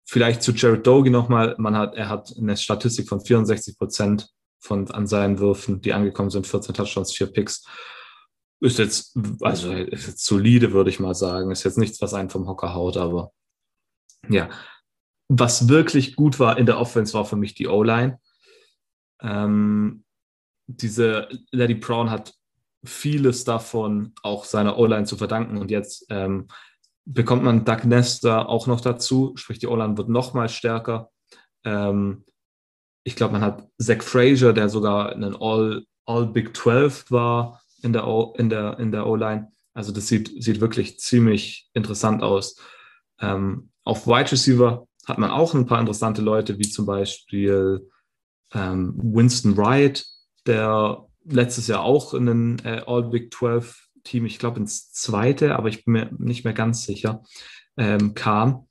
Vielleicht zu Jared Doge nochmal. Man hat, er hat eine Statistik von 64 Prozent von, an seinen Würfen, die angekommen sind, 14 Touchdowns, 4 Picks. Ist jetzt, also ist jetzt solide, würde ich mal sagen. Ist jetzt nichts, was einen vom Hocker haut, aber ja. Was wirklich gut war in der Offense, war für mich die O-Line. Ähm, diese Lady Brown hat vieles davon auch seiner O-Line zu verdanken und jetzt ähm, bekommt man Doug Nester auch noch dazu, sprich die O-Line wird noch mal stärker. Ähm, ich glaube, man hat Zach Frazier, der sogar ein All, All Big 12 war in der O, in der, in der O-Line. Also das sieht, sieht wirklich ziemlich interessant aus. Ähm, auf Wide Receiver hat man auch ein paar interessante Leute, wie zum Beispiel ähm, Winston Wright, der letztes Jahr auch in den äh, All Big 12 Team, ich glaube ins zweite, aber ich bin mir nicht mehr ganz sicher, ähm, kam.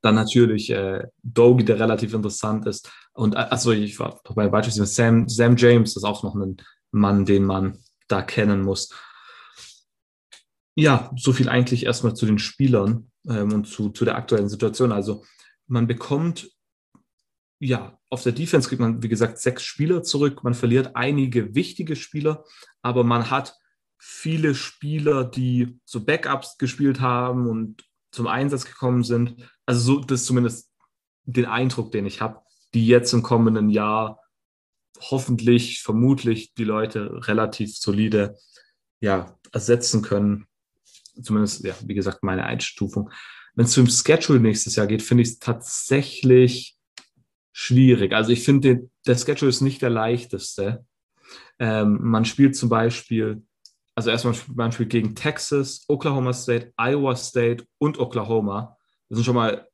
Dann natürlich äh, Dogi, der relativ interessant ist. Und äh, also ich war bei beispielsweise Sam, Sam James, ist auch noch ein Mann, den man da kennen muss. Ja, so viel eigentlich erstmal zu den Spielern ähm, und zu, zu der aktuellen Situation. Also man bekommt, ja, auf der Defense kriegt man, wie gesagt, sechs Spieler zurück. Man verliert einige wichtige Spieler, aber man hat viele Spieler, die so Backups gespielt haben und zum Einsatz gekommen sind. Also so, das ist zumindest den Eindruck, den ich habe, die jetzt im kommenden Jahr hoffentlich, vermutlich die Leute relativ solide ja, ersetzen können. Zumindest, ja, wie gesagt, meine Einstufung. Wenn es zum Schedule nächstes Jahr geht, finde ich es tatsächlich schwierig. Also ich finde, der Schedule ist nicht der leichteste. Ähm, man spielt zum Beispiel also erstmal man spielt gegen Texas, Oklahoma State, Iowa State und Oklahoma. Das sind schon mal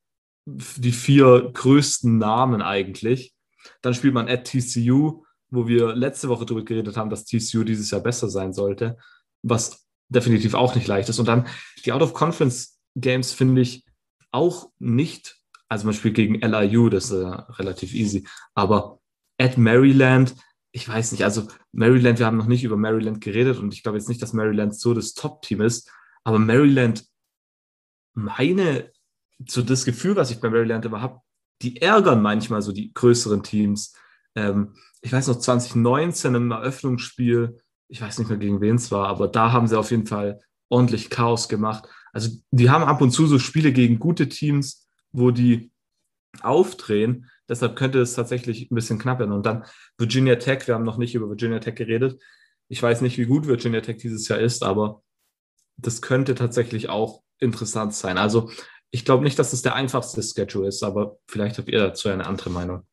die vier größten Namen eigentlich. Dann spielt man at TCU, wo wir letzte Woche darüber geredet haben, dass TCU dieses Jahr besser sein sollte, was definitiv auch nicht leicht ist. Und dann die Out-of-Conference-Games finde ich auch nicht, also man spielt gegen LIU, das ist äh, relativ easy, aber at Maryland, ich weiß nicht, also Maryland, wir haben noch nicht über Maryland geredet und ich glaube jetzt nicht, dass Maryland so das Top-Team ist, aber Maryland, meine, so das Gefühl, was ich bei Maryland immer habe, die ärgern manchmal so die größeren Teams. Ähm, ich weiß noch, 2019 im Eröffnungsspiel, ich weiß nicht mehr gegen wen es war, aber da haben sie auf jeden Fall ordentlich Chaos gemacht. Also die haben ab und zu so Spiele gegen gute Teams, wo die aufdrehen. Deshalb könnte es tatsächlich ein bisschen knapp werden. Und dann Virginia Tech, wir haben noch nicht über Virginia Tech geredet. Ich weiß nicht, wie gut Virginia Tech dieses Jahr ist, aber das könnte tatsächlich auch interessant sein. Also ich glaube nicht, dass es der einfachste Schedule ist, aber vielleicht habt ihr dazu eine andere Meinung.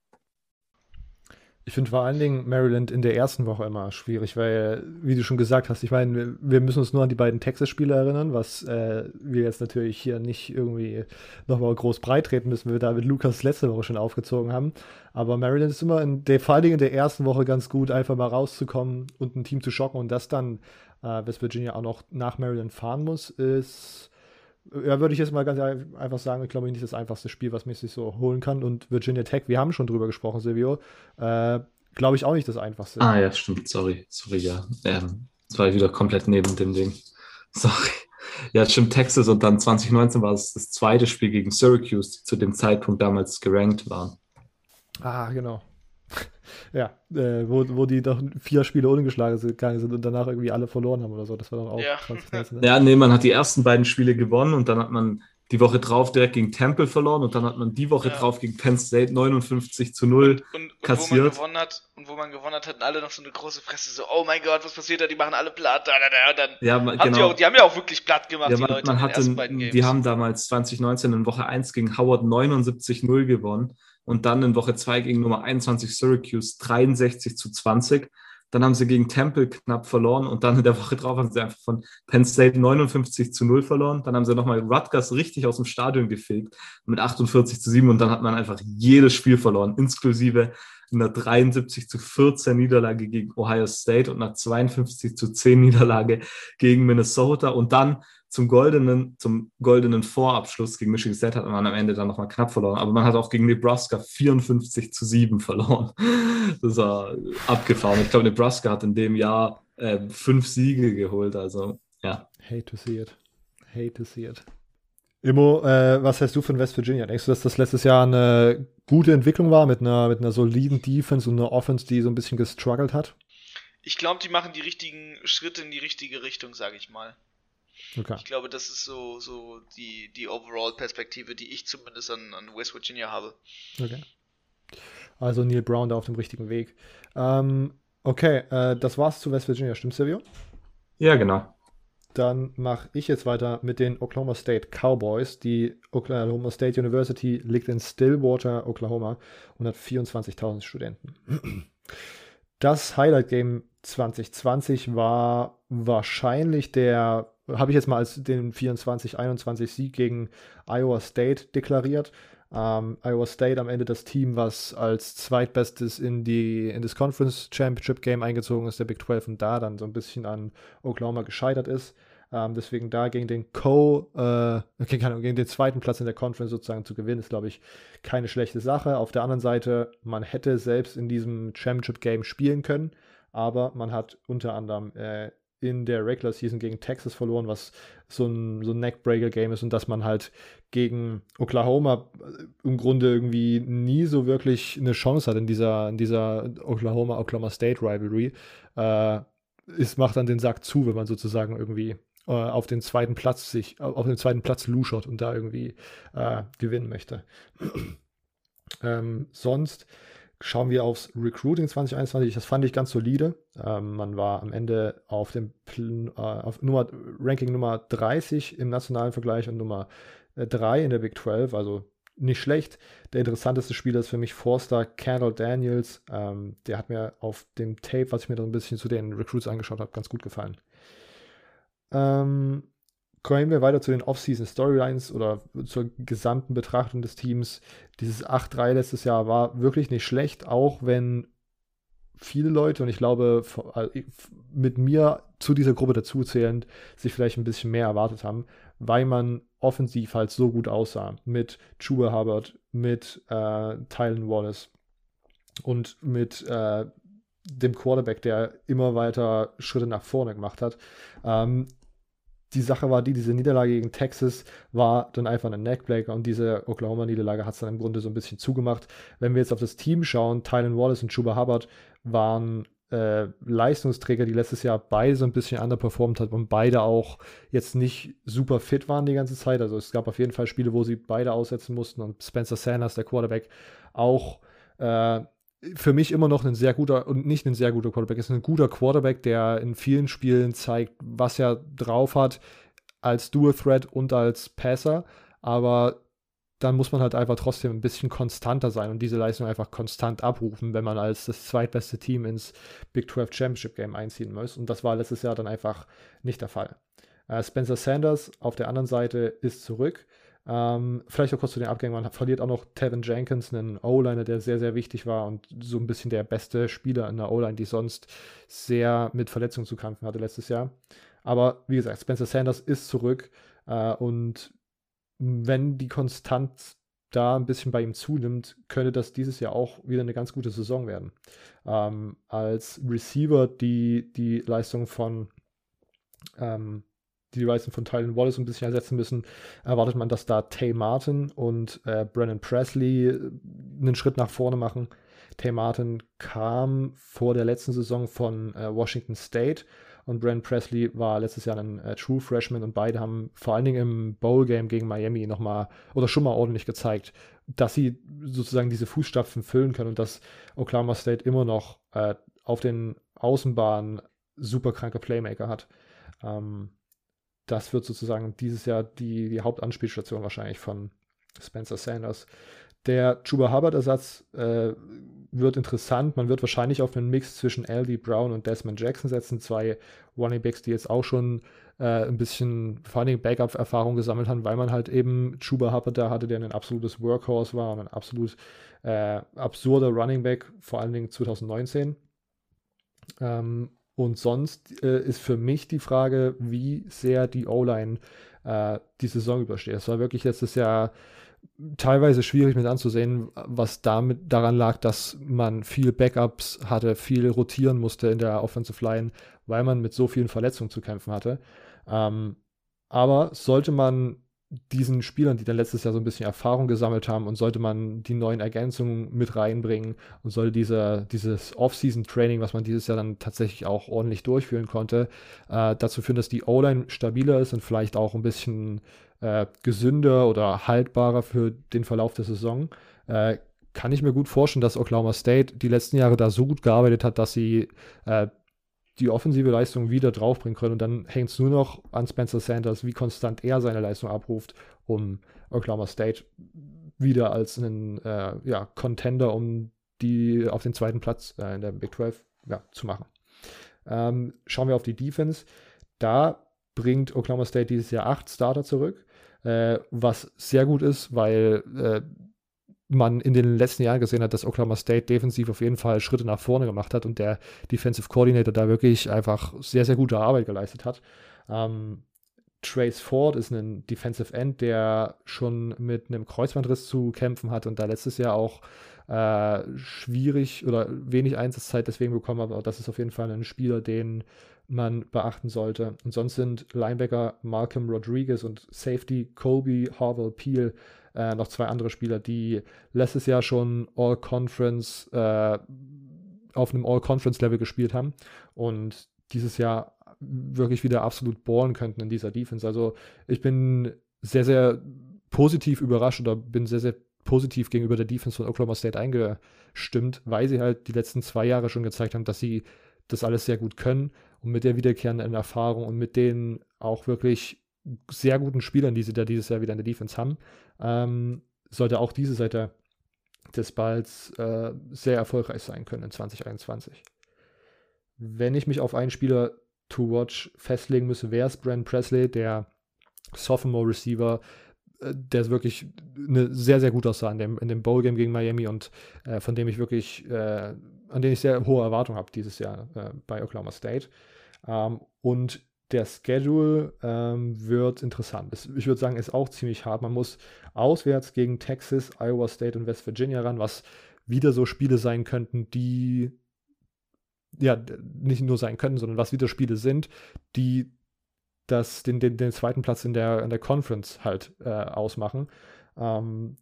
Ich finde vor allen Dingen Maryland in der ersten Woche immer schwierig, weil, wie du schon gesagt hast, ich meine, wir müssen uns nur an die beiden Texas-Spiele erinnern, was äh, wir jetzt natürlich hier nicht irgendwie nochmal groß breit treten müssen, weil wir da mit Lukas letzte Woche schon aufgezogen haben. Aber Maryland ist immer in der, vor allen Dingen in der ersten Woche ganz gut, einfach mal rauszukommen und ein Team zu schocken und das dann äh, West Virginia auch noch nach Maryland fahren muss, ist ja, würde ich jetzt mal ganz einfach sagen, ich glaube nicht das einfachste Spiel, was man sich so holen kann. Und Virginia Tech, wir haben schon drüber gesprochen, Silvio. Äh, glaube ich auch nicht das einfachste. Ah ja, stimmt, sorry, sorry, ja. Ähm, das war wieder komplett neben dem Ding. Sorry. Ja, stimmt, Texas und dann 2019 war es das zweite Spiel gegen Syracuse, die zu dem Zeitpunkt damals gerankt waren. Ah, genau. Ja, äh, wo, wo die doch vier Spiele ungeschlagen gegangen sind und danach irgendwie alle verloren haben oder so. Das war doch auch ja. 2019. Ne? Ja, nee, man hat die ersten beiden Spiele gewonnen und dann hat man die Woche drauf direkt gegen Temple verloren und dann hat man die Woche ja. drauf gegen Penn State 59 zu 0 und, und, kassiert. Und wo man gewonnen hat, und wo man gewonnen hat, hatten alle noch so eine große Fresse, so, oh mein Gott, was passiert da? Die machen alle platt. Da, da, da. Dann ja, haben genau. die, auch, die haben ja auch wirklich platt gemacht, ja, man, die Leute. Man hatte, die haben damals 2019 in Woche 1 gegen Howard 79-0 gewonnen und dann in Woche 2 gegen Nummer 21 Syracuse 63 zu 20. Dann haben sie gegen Temple knapp verloren und dann in der Woche drauf haben sie einfach von Penn State 59 zu 0 verloren. Dann haben sie nochmal Rutgers richtig aus dem Stadion gefegt mit 48 zu 7 und dann hat man einfach jedes Spiel verloren, inklusive einer 73 zu 14 Niederlage gegen Ohio State und einer 52 zu 10 Niederlage gegen Minnesota und dann zum goldenen, zum goldenen Vorabschluss gegen Michigan State hat man am Ende dann nochmal knapp verloren. Aber man hat auch gegen Nebraska 54 zu 7 verloren. Das war abgefahren. Ich glaube, Nebraska hat in dem Jahr äh, fünf Siege geholt. Also, ja. Hate to see it. Hate to see it. Immo, äh, was heißt du von West Virginia? Denkst du, dass das letztes Jahr eine gute Entwicklung war mit einer, mit einer soliden Defense und einer Offense, die so ein bisschen gestruggelt hat? Ich glaube, die machen die richtigen Schritte in die richtige Richtung, sage ich mal. Okay. Ich glaube, das ist so, so die, die Overall-Perspektive, die ich zumindest an, an West Virginia habe. Okay. Also Neil Brown da auf dem richtigen Weg. Ähm, okay, äh, das war's zu West Virginia, stimmt, Silvio? Ja, genau. Dann mache ich jetzt weiter mit den Oklahoma State Cowboys. Die Oklahoma State University liegt in Stillwater, Oklahoma und hat 24.000 Studenten. Das Highlight Game 2020 war wahrscheinlich der habe ich jetzt mal als den 24-21 Sieg gegen Iowa State deklariert. Ähm, Iowa State am Ende das Team, was als zweitbestes in, die, in das Conference Championship Game eingezogen ist, der Big 12 und da dann so ein bisschen an Oklahoma gescheitert ist. Ähm, deswegen da gegen den Co, äh, gegen, gegen den zweiten Platz in der Conference sozusagen zu gewinnen, ist, glaube ich, keine schlechte Sache. Auf der anderen Seite, man hätte selbst in diesem Championship Game spielen können, aber man hat unter anderem äh, in der Regular Season gegen Texas verloren, was so ein, so ein Neckbreaker-Game ist und dass man halt gegen Oklahoma äh, im Grunde irgendwie nie so wirklich eine Chance hat in dieser, in dieser Oklahoma-Oklahoma State Rivalry, äh, ist, macht dann den Sack zu, wenn man sozusagen irgendwie äh, auf den zweiten Platz sich, auf den zweiten Platz luschert und da irgendwie äh, gewinnen möchte. ähm, sonst Schauen wir aufs Recruiting 2021, das fand ich ganz solide. Ähm, man war am Ende auf dem äh, auf Nummer, Ranking Nummer 30 im nationalen Vergleich und Nummer 3 äh, in der Big 12, also nicht schlecht. Der interessanteste Spieler ist für mich Forster Kendall Daniels. Ähm, der hat mir auf dem Tape, was ich mir da ein bisschen zu den Recruits angeschaut habe, ganz gut gefallen. Ähm, Kommen wir weiter zu den Off-Season Storylines oder zur gesamten Betrachtung des Teams. Dieses 8-3 letztes Jahr war wirklich nicht schlecht, auch wenn viele Leute und ich glaube, äh, mit mir zu dieser Gruppe dazuzählend, sich vielleicht ein bisschen mehr erwartet haben, weil man offensiv halt so gut aussah. Mit Chuba Hubbard, mit äh, Tylen Wallace und mit äh, dem Quarterback, der immer weiter Schritte nach vorne gemacht hat. Ähm, die Sache war die, diese Niederlage gegen Texas war dann einfach ein Neckbreaker und diese Oklahoma-Niederlage hat es dann im Grunde so ein bisschen zugemacht. Wenn wir jetzt auf das Team schauen, Tylen Wallace und Chuba Hubbard waren äh, Leistungsträger, die letztes Jahr beide so ein bisschen underperformed hat und beide auch jetzt nicht super fit waren die ganze Zeit. Also es gab auf jeden Fall Spiele, wo sie beide aussetzen mussten und Spencer Sanders, der Quarterback, auch äh, für mich immer noch ein sehr guter und nicht ein sehr guter Quarterback, ist ein guter Quarterback, der in vielen Spielen zeigt, was er drauf hat als Dual Threat und als Passer, aber dann muss man halt einfach trotzdem ein bisschen konstanter sein und diese Leistung einfach konstant abrufen, wenn man als das zweitbeste Team ins Big 12 Championship Game einziehen muss. Und das war letztes Jahr dann einfach nicht der Fall. Äh, Spencer Sanders auf der anderen Seite ist zurück. Ähm, vielleicht auch kurz zu den Abgängen. Man verliert auch noch Tevin Jenkins, einen O-Liner, der sehr, sehr wichtig war und so ein bisschen der beste Spieler in der O-Line, die sonst sehr mit Verletzungen zu kämpfen hatte letztes Jahr. Aber wie gesagt, Spencer Sanders ist zurück äh, und wenn die Konstanz da ein bisschen bei ihm zunimmt, könnte das dieses Jahr auch wieder eine ganz gute Saison werden. Ähm, als Receiver, die die Leistung von ähm, die Leistung von Tylen Wallace ein bisschen ersetzen müssen, erwartet man, dass da Tay Martin und äh, Brennan Presley äh, einen Schritt nach vorne machen. Tay Martin kam vor der letzten Saison von äh, Washington State und Brent Presley war letztes Jahr ein äh, True Freshman und beide haben vor allen Dingen im Bowl-Game gegen Miami nochmal oder schon mal ordentlich gezeigt, dass sie sozusagen diese Fußstapfen füllen können und dass Oklahoma State immer noch äh, auf den Außenbahnen super kranke Playmaker hat. Ähm, das wird sozusagen dieses Jahr die, die Hauptanspielstation wahrscheinlich von Spencer Sanders. Der Chuba Hubbard-Ersatz äh, wird interessant. Man wird wahrscheinlich auf einen Mix zwischen LD Brown und Desmond Jackson setzen. Zwei Running Backs, die jetzt auch schon äh, ein bisschen vor allem Backup-Erfahrung gesammelt haben, weil man halt eben Chuba Hubbard da hatte, der ein absolutes Workhorse war und ein absolut äh, absurder Running Back, vor allen Dingen 2019. Ähm, und sonst äh, ist für mich die Frage, wie sehr die O-Line äh, die Saison übersteht. Es war wirklich letztes Jahr teilweise schwierig mit anzusehen, was damit daran lag, dass man viel Backups hatte, viel rotieren musste in der Offensive Line, weil man mit so vielen Verletzungen zu kämpfen hatte. Ähm, aber sollte man diesen Spielern, die dann letztes Jahr so ein bisschen Erfahrung gesammelt haben und sollte man die neuen Ergänzungen mit reinbringen und sollte diese, dieses Off-Season-Training, was man dieses Jahr dann tatsächlich auch ordentlich durchführen konnte, äh, dazu führen, dass die O-Line stabiler ist und vielleicht auch ein bisschen äh, gesünder oder haltbarer für den Verlauf der Saison. Äh, kann ich mir gut vorstellen, dass Oklahoma State die letzten Jahre da so gut gearbeitet hat, dass sie äh, die offensive Leistung wieder draufbringen können. Und dann hängt es nur noch an Spencer Sanders, wie konstant er seine Leistung abruft, um Oklahoma State wieder als einen äh, ja, Contender um die auf den zweiten Platz äh, in der Big 12 ja, zu machen. Ähm, schauen wir auf die Defense. Da bringt Oklahoma State dieses Jahr acht Starter zurück äh, was sehr gut ist, weil äh, man in den letzten Jahren gesehen hat, dass Oklahoma State defensiv auf jeden Fall Schritte nach vorne gemacht hat und der Defensive Coordinator da wirklich einfach sehr, sehr gute Arbeit geleistet hat. Ähm, Trace Ford ist ein Defensive End, der schon mit einem Kreuzbandriss zu kämpfen hat und da letztes Jahr auch äh, schwierig oder wenig Einsatzzeit deswegen bekommen hat. Aber das ist auf jeden Fall ein Spieler, den man beachten sollte. Und sonst sind Linebacker Malcolm Rodriguez und Safety Colby Harville Peel äh, noch zwei andere Spieler, die letztes Jahr schon All-Conference äh, auf einem All-Conference-Level gespielt haben und dieses Jahr wirklich wieder absolut ballen könnten in dieser Defense. Also ich bin sehr, sehr positiv überrascht oder bin sehr, sehr positiv gegenüber der Defense von Oklahoma State eingestimmt, weil sie halt die letzten zwei Jahre schon gezeigt haben, dass sie das alles sehr gut können und mit der wiederkehrenden Erfahrung und mit den auch wirklich sehr guten Spielern, die sie da dieses Jahr wieder in der Defense haben, ähm, sollte auch diese Seite des Balls äh, sehr erfolgreich sein können in 2021. Wenn ich mich auf einen Spieler to watch festlegen müsse, wäre es Brent Presley, der Sophomore Receiver, äh, der wirklich eine sehr, sehr gut aussah in dem, in dem Bowl-Game gegen Miami und äh, von dem ich wirklich äh, an den ich sehr hohe Erwartungen habe dieses Jahr äh, bei Oklahoma State. Ähm, und der Schedule ähm, wird interessant. Es, ich würde sagen, ist auch ziemlich hart. Man muss auswärts gegen Texas, Iowa State und West Virginia ran, was wieder so Spiele sein könnten, die ja nicht nur sein könnten, sondern was wieder Spiele sind, die das, den, den, den zweiten Platz in der, in der Conference halt äh, ausmachen. Ähm,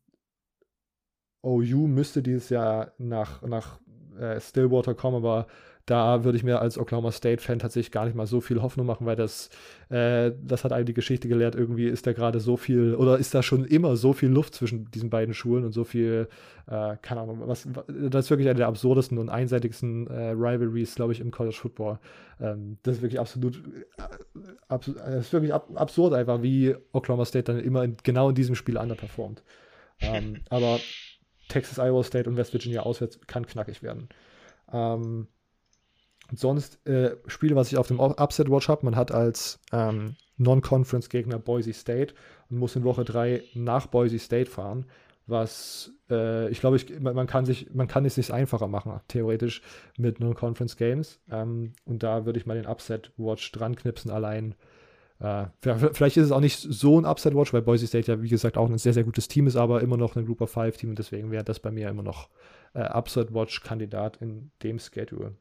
OU müsste dieses Jahr nach, nach äh, Stillwater kommen, aber da würde ich mir als Oklahoma State-Fan tatsächlich gar nicht mal so viel Hoffnung machen, weil das, äh, das hat einem die Geschichte gelehrt, irgendwie ist da gerade so viel, oder ist da schon immer so viel Luft zwischen diesen beiden Schulen und so viel, äh, keine Ahnung, was, das ist wirklich eine der absurdesten und einseitigsten äh, Rivalries, glaube ich, im College Football. Ähm, das ist wirklich absolut, äh, abs das ist wirklich ab absurd einfach, wie Oklahoma State dann immer in, genau in diesem Spiel underperformt. ähm, aber Texas, Iowa State und West Virginia auswärts kann knackig werden. Ähm, und sonst äh, Spiele, was ich auf dem Upset Watch habe, man hat als ähm, Non-Conference-Gegner Boise State und muss in Woche 3 nach Boise State fahren, was äh, ich glaube, ich, man kann sich, man kann es sich einfacher machen, theoretisch mit Non-Conference Games. Ähm, und da würde ich mal den Upset Watch dran knipsen, allein. Äh, vielleicht ist es auch nicht so ein Upset Watch, weil Boise State ja, wie gesagt, auch ein sehr, sehr gutes Team ist, aber immer noch ein Group of Five Team und deswegen wäre das bei mir immer noch äh, Upset Watch Kandidat in dem Schedule.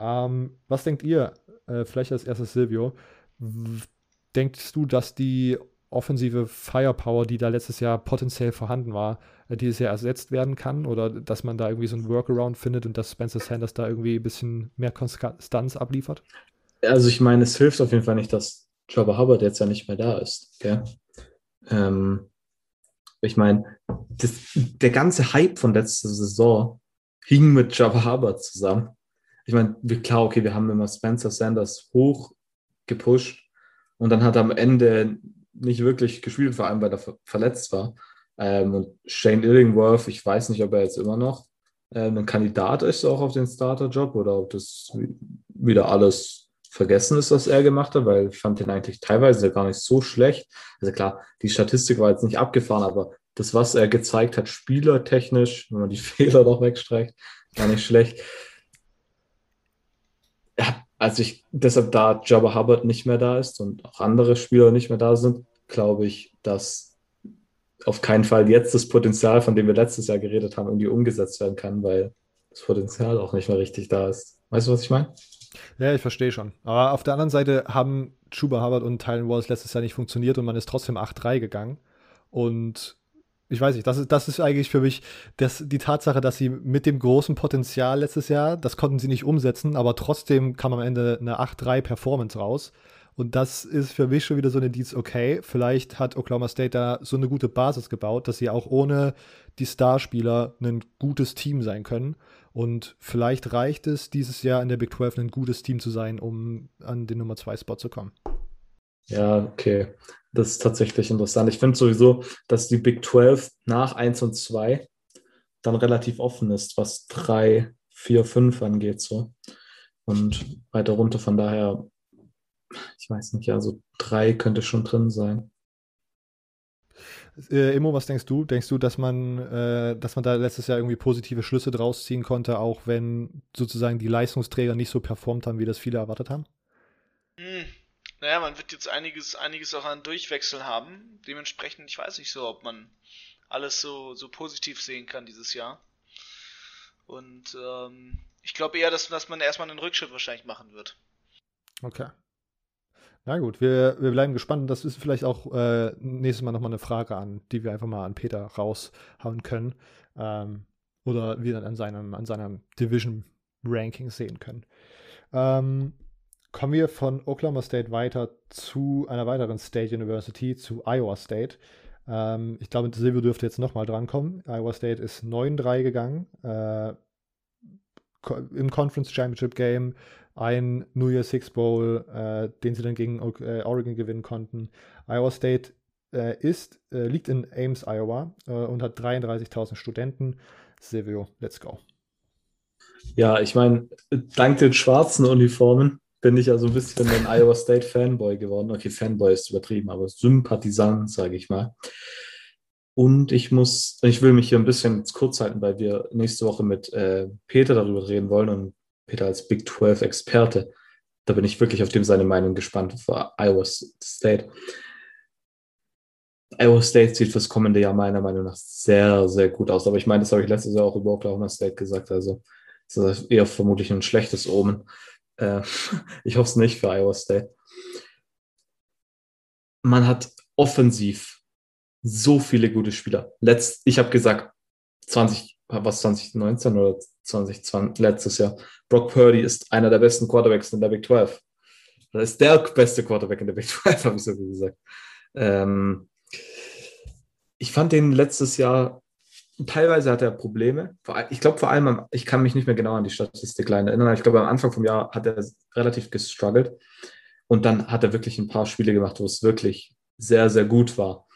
Ähm, was denkt ihr? Äh, vielleicht als erstes Silvio. Denkst du, dass die offensive Firepower, die da letztes Jahr potenziell vorhanden war, äh, dieses Jahr ersetzt werden kann? Oder dass man da irgendwie so ein Workaround findet und dass Spencer Sanders da irgendwie ein bisschen mehr Konstanz abliefert? Also ich meine, es hilft auf jeden Fall nicht, dass Jabba Hubbard jetzt ja nicht mehr da ist. Ähm, ich meine, der ganze Hype von letzter Saison hing mit Jabba Hubbard zusammen ich meine, klar, okay, wir haben immer Spencer Sanders hoch gepusht und dann hat er am Ende nicht wirklich gespielt, vor allem weil er verletzt war. Ähm, und Shane Illingworth, ich weiß nicht, ob er jetzt immer noch ähm, ein Kandidat ist, auch auf den Starter-Job oder ob das wieder alles vergessen ist, was er gemacht hat, weil ich fand den eigentlich teilweise gar nicht so schlecht. Also klar, die Statistik war jetzt nicht abgefahren, aber das, was er gezeigt hat, spielertechnisch, wenn man die Fehler noch wegstreicht, war nicht schlecht also ich, deshalb da Jabba Hubbard nicht mehr da ist und auch andere Spieler nicht mehr da sind, glaube ich, dass auf keinen Fall jetzt das Potenzial, von dem wir letztes Jahr geredet haben, irgendwie umgesetzt werden kann, weil das Potenzial auch nicht mehr richtig da ist. Weißt du, was ich meine? Ja, ich verstehe schon. Aber auf der anderen Seite haben Chuba Hubbard und Tylen Wallace letztes Jahr nicht funktioniert und man ist trotzdem 8-3 gegangen. Und ich weiß nicht, das ist, das ist eigentlich für mich das, die Tatsache, dass sie mit dem großen Potenzial letztes Jahr, das konnten sie nicht umsetzen, aber trotzdem kam am Ende eine 8-3 Performance raus. Und das ist für mich schon wieder so ein Indiz, okay, vielleicht hat Oklahoma State da so eine gute Basis gebaut, dass sie auch ohne die Starspieler ein gutes Team sein können. Und vielleicht reicht es dieses Jahr in der Big 12 ein gutes Team zu sein, um an den Nummer 2 Spot zu kommen. Ja, okay. Das ist tatsächlich interessant. Ich finde sowieso, dass die Big 12 nach 1 und 2 dann relativ offen ist, was 3, 4, 5 angeht. So. Und weiter runter, von daher, ich weiß nicht, also 3 könnte schon drin sein. Äh, Immo, was denkst du? Denkst du, dass man, äh, dass man da letztes Jahr irgendwie positive Schlüsse draus ziehen konnte, auch wenn sozusagen die Leistungsträger nicht so performt haben, wie das viele erwartet haben? Hm, naja, man wird jetzt einiges, einiges auch an Durchwechsel haben. Dementsprechend, ich weiß nicht so, ob man alles so, so positiv sehen kann dieses Jahr. Und ähm, ich glaube eher, dass, dass man erstmal einen Rückschritt wahrscheinlich machen wird. Okay. Na gut, wir, wir bleiben gespannt. Das ist vielleicht auch äh, nächstes Mal nochmal eine Frage an, die wir einfach mal an Peter raushauen können. Ähm, oder wir dann an seinem, an seinem Division Ranking sehen können. Ähm, Kommen wir von Oklahoma State weiter zu einer weiteren State University, zu Iowa State. Ähm, ich glaube, Silvio dürfte jetzt nochmal drankommen. Iowa State ist 9-3 gegangen. Äh, Im Conference Championship Game ein New Year Six Bowl, äh, den sie dann gegen äh, Oregon gewinnen konnten. Iowa State äh, ist, äh, liegt in Ames, Iowa äh, und hat 33.000 Studenten. Silvio, let's go. Ja, ich meine, dank den schwarzen Uniformen bin ich also ein bisschen ein Iowa State Fanboy geworden. Okay, Fanboy ist übertrieben, aber Sympathisant, sage ich mal. Und ich muss, ich will mich hier ein bisschen kurz halten, weil wir nächste Woche mit äh, Peter darüber reden wollen und Peter als Big 12 Experte. Da bin ich wirklich auf dem seine Meinung gespannt für Iowa State. Iowa State sieht fürs kommende Jahr meiner Meinung nach sehr, sehr gut aus. Aber ich meine, das habe ich letztes Jahr auch über Oklahoma State gesagt. Also das ist eher vermutlich ein schlechtes Omen. Äh, ich hoffe es nicht für Iowa State. Man hat offensiv so viele gute Spieler. Letzt, ich habe gesagt, 20, was 2019 oder 2020, letztes Jahr. Brock Purdy ist einer der besten Quarterbacks in der Big 12. Das ist der beste Quarterback in der Big 12, habe ich so gesagt. Ähm, ich fand den letztes Jahr, teilweise hat er Probleme. Ich glaube vor allem, ich kann mich nicht mehr genau an die Statistik erinnern, ich glaube, am Anfang vom Jahr hat er relativ gestruggelt. Und dann hat er wirklich ein paar Spiele gemacht, wo es wirklich sehr, sehr gut war.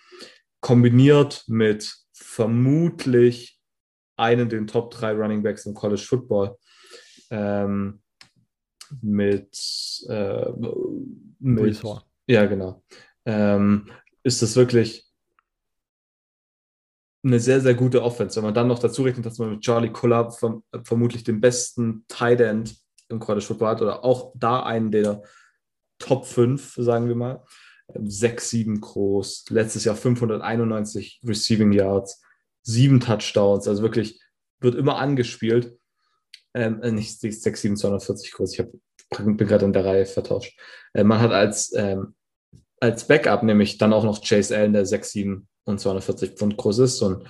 Kombiniert mit vermutlich einen den Top 3 Running Backs im College Football. Ähm, mit, äh, mit ja, genau. Ähm, ist das wirklich eine sehr, sehr gute Offense. Wenn man dann noch dazu rechnet, dass man mit Charlie Collab verm vermutlich den besten Tight End im College Football hat oder auch da einen der Top 5, sagen wir mal. 6, 7 groß, letztes Jahr 591 Receiving Yards, 7 Touchdowns, also wirklich wird immer angespielt. Ähm, äh, nicht 6, 7, 240 groß, ich hab, bin gerade in der Reihe vertauscht. Äh, man hat als, ähm, als Backup nämlich dann auch noch Chase Allen, der 6, 7 und 240 Pfund groß ist und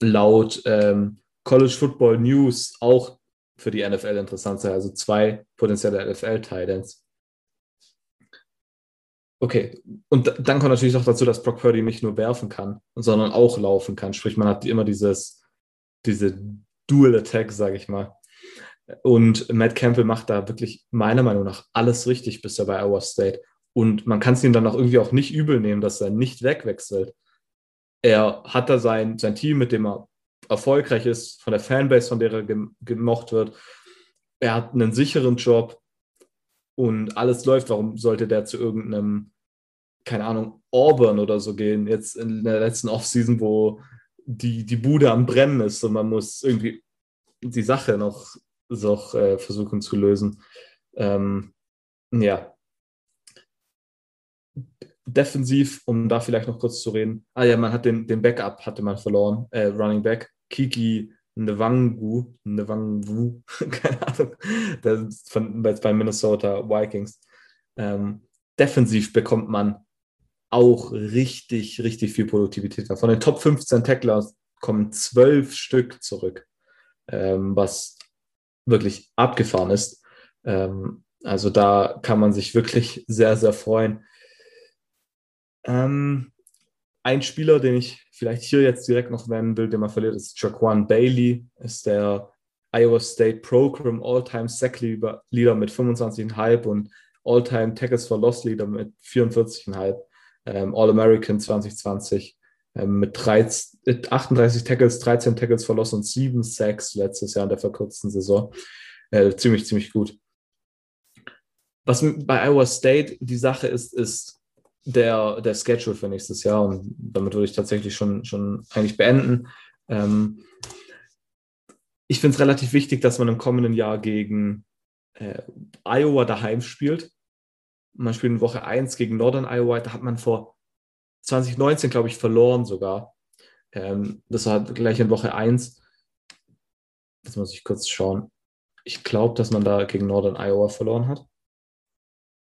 laut ähm, College Football News auch für die NFL interessant sein, also zwei potenzielle NFL-Titans. Okay, und dann kommt natürlich noch dazu, dass Brock Purdy nicht nur werfen kann, sondern auch laufen kann. Sprich, man hat immer dieses, diese Dual Attack, sage ich mal. Und Matt Campbell macht da wirklich meiner Meinung nach alles richtig bisher bei Iowa State. Und man kann es ihm dann auch irgendwie auch nicht übel nehmen, dass er nicht wegwechselt. Er hat da sein, sein Team, mit dem er erfolgreich ist, von der Fanbase, von der er gemocht wird. Er hat einen sicheren Job und alles läuft. Warum sollte der zu irgendeinem, keine Ahnung, Auburn oder so gehen, jetzt in der letzten Offseason, wo die, die Bude am Brennen ist und man muss irgendwie die Sache noch, noch äh, versuchen zu lösen. Ähm, ja, defensiv, um da vielleicht noch kurz zu reden. Ah ja, man hat den, den Backup hatte man verloren, äh, Running Back, Kiki Nwangu, Nwangu, keine Ahnung, der ist von, bei Minnesota Vikings. Ähm, defensiv bekommt man auch richtig, richtig viel Produktivität. Von den Top 15 Tacklers kommen zwölf Stück zurück, ähm, was wirklich abgefahren ist. Ähm, also da kann man sich wirklich sehr, sehr freuen. Ähm, ein Spieler, den ich vielleicht hier jetzt direkt noch nennen will, den man verliert, ist Jaquan Bailey, ist der Iowa State Program All-Time Sack Leader mit 25,5 und All-Time Tackles for Loss Leader mit 44,5. Ähm, All-American 2020 ähm, mit 13, 38 Tackles, 13 Tackles for Loss und 7 Sacks letztes Jahr in der verkürzten Saison. Äh, ziemlich, ziemlich gut. Was bei Iowa State die Sache ist, ist, der, der Schedule für nächstes Jahr und damit würde ich tatsächlich schon, schon eigentlich beenden. Ähm, ich finde es relativ wichtig, dass man im kommenden Jahr gegen äh, Iowa daheim spielt. Man spielt in Woche 1 gegen Northern Iowa, da hat man vor 2019, glaube ich, verloren sogar. Ähm, das war gleich in Woche 1. Das muss ich kurz schauen. Ich glaube, dass man da gegen Northern Iowa verloren hat.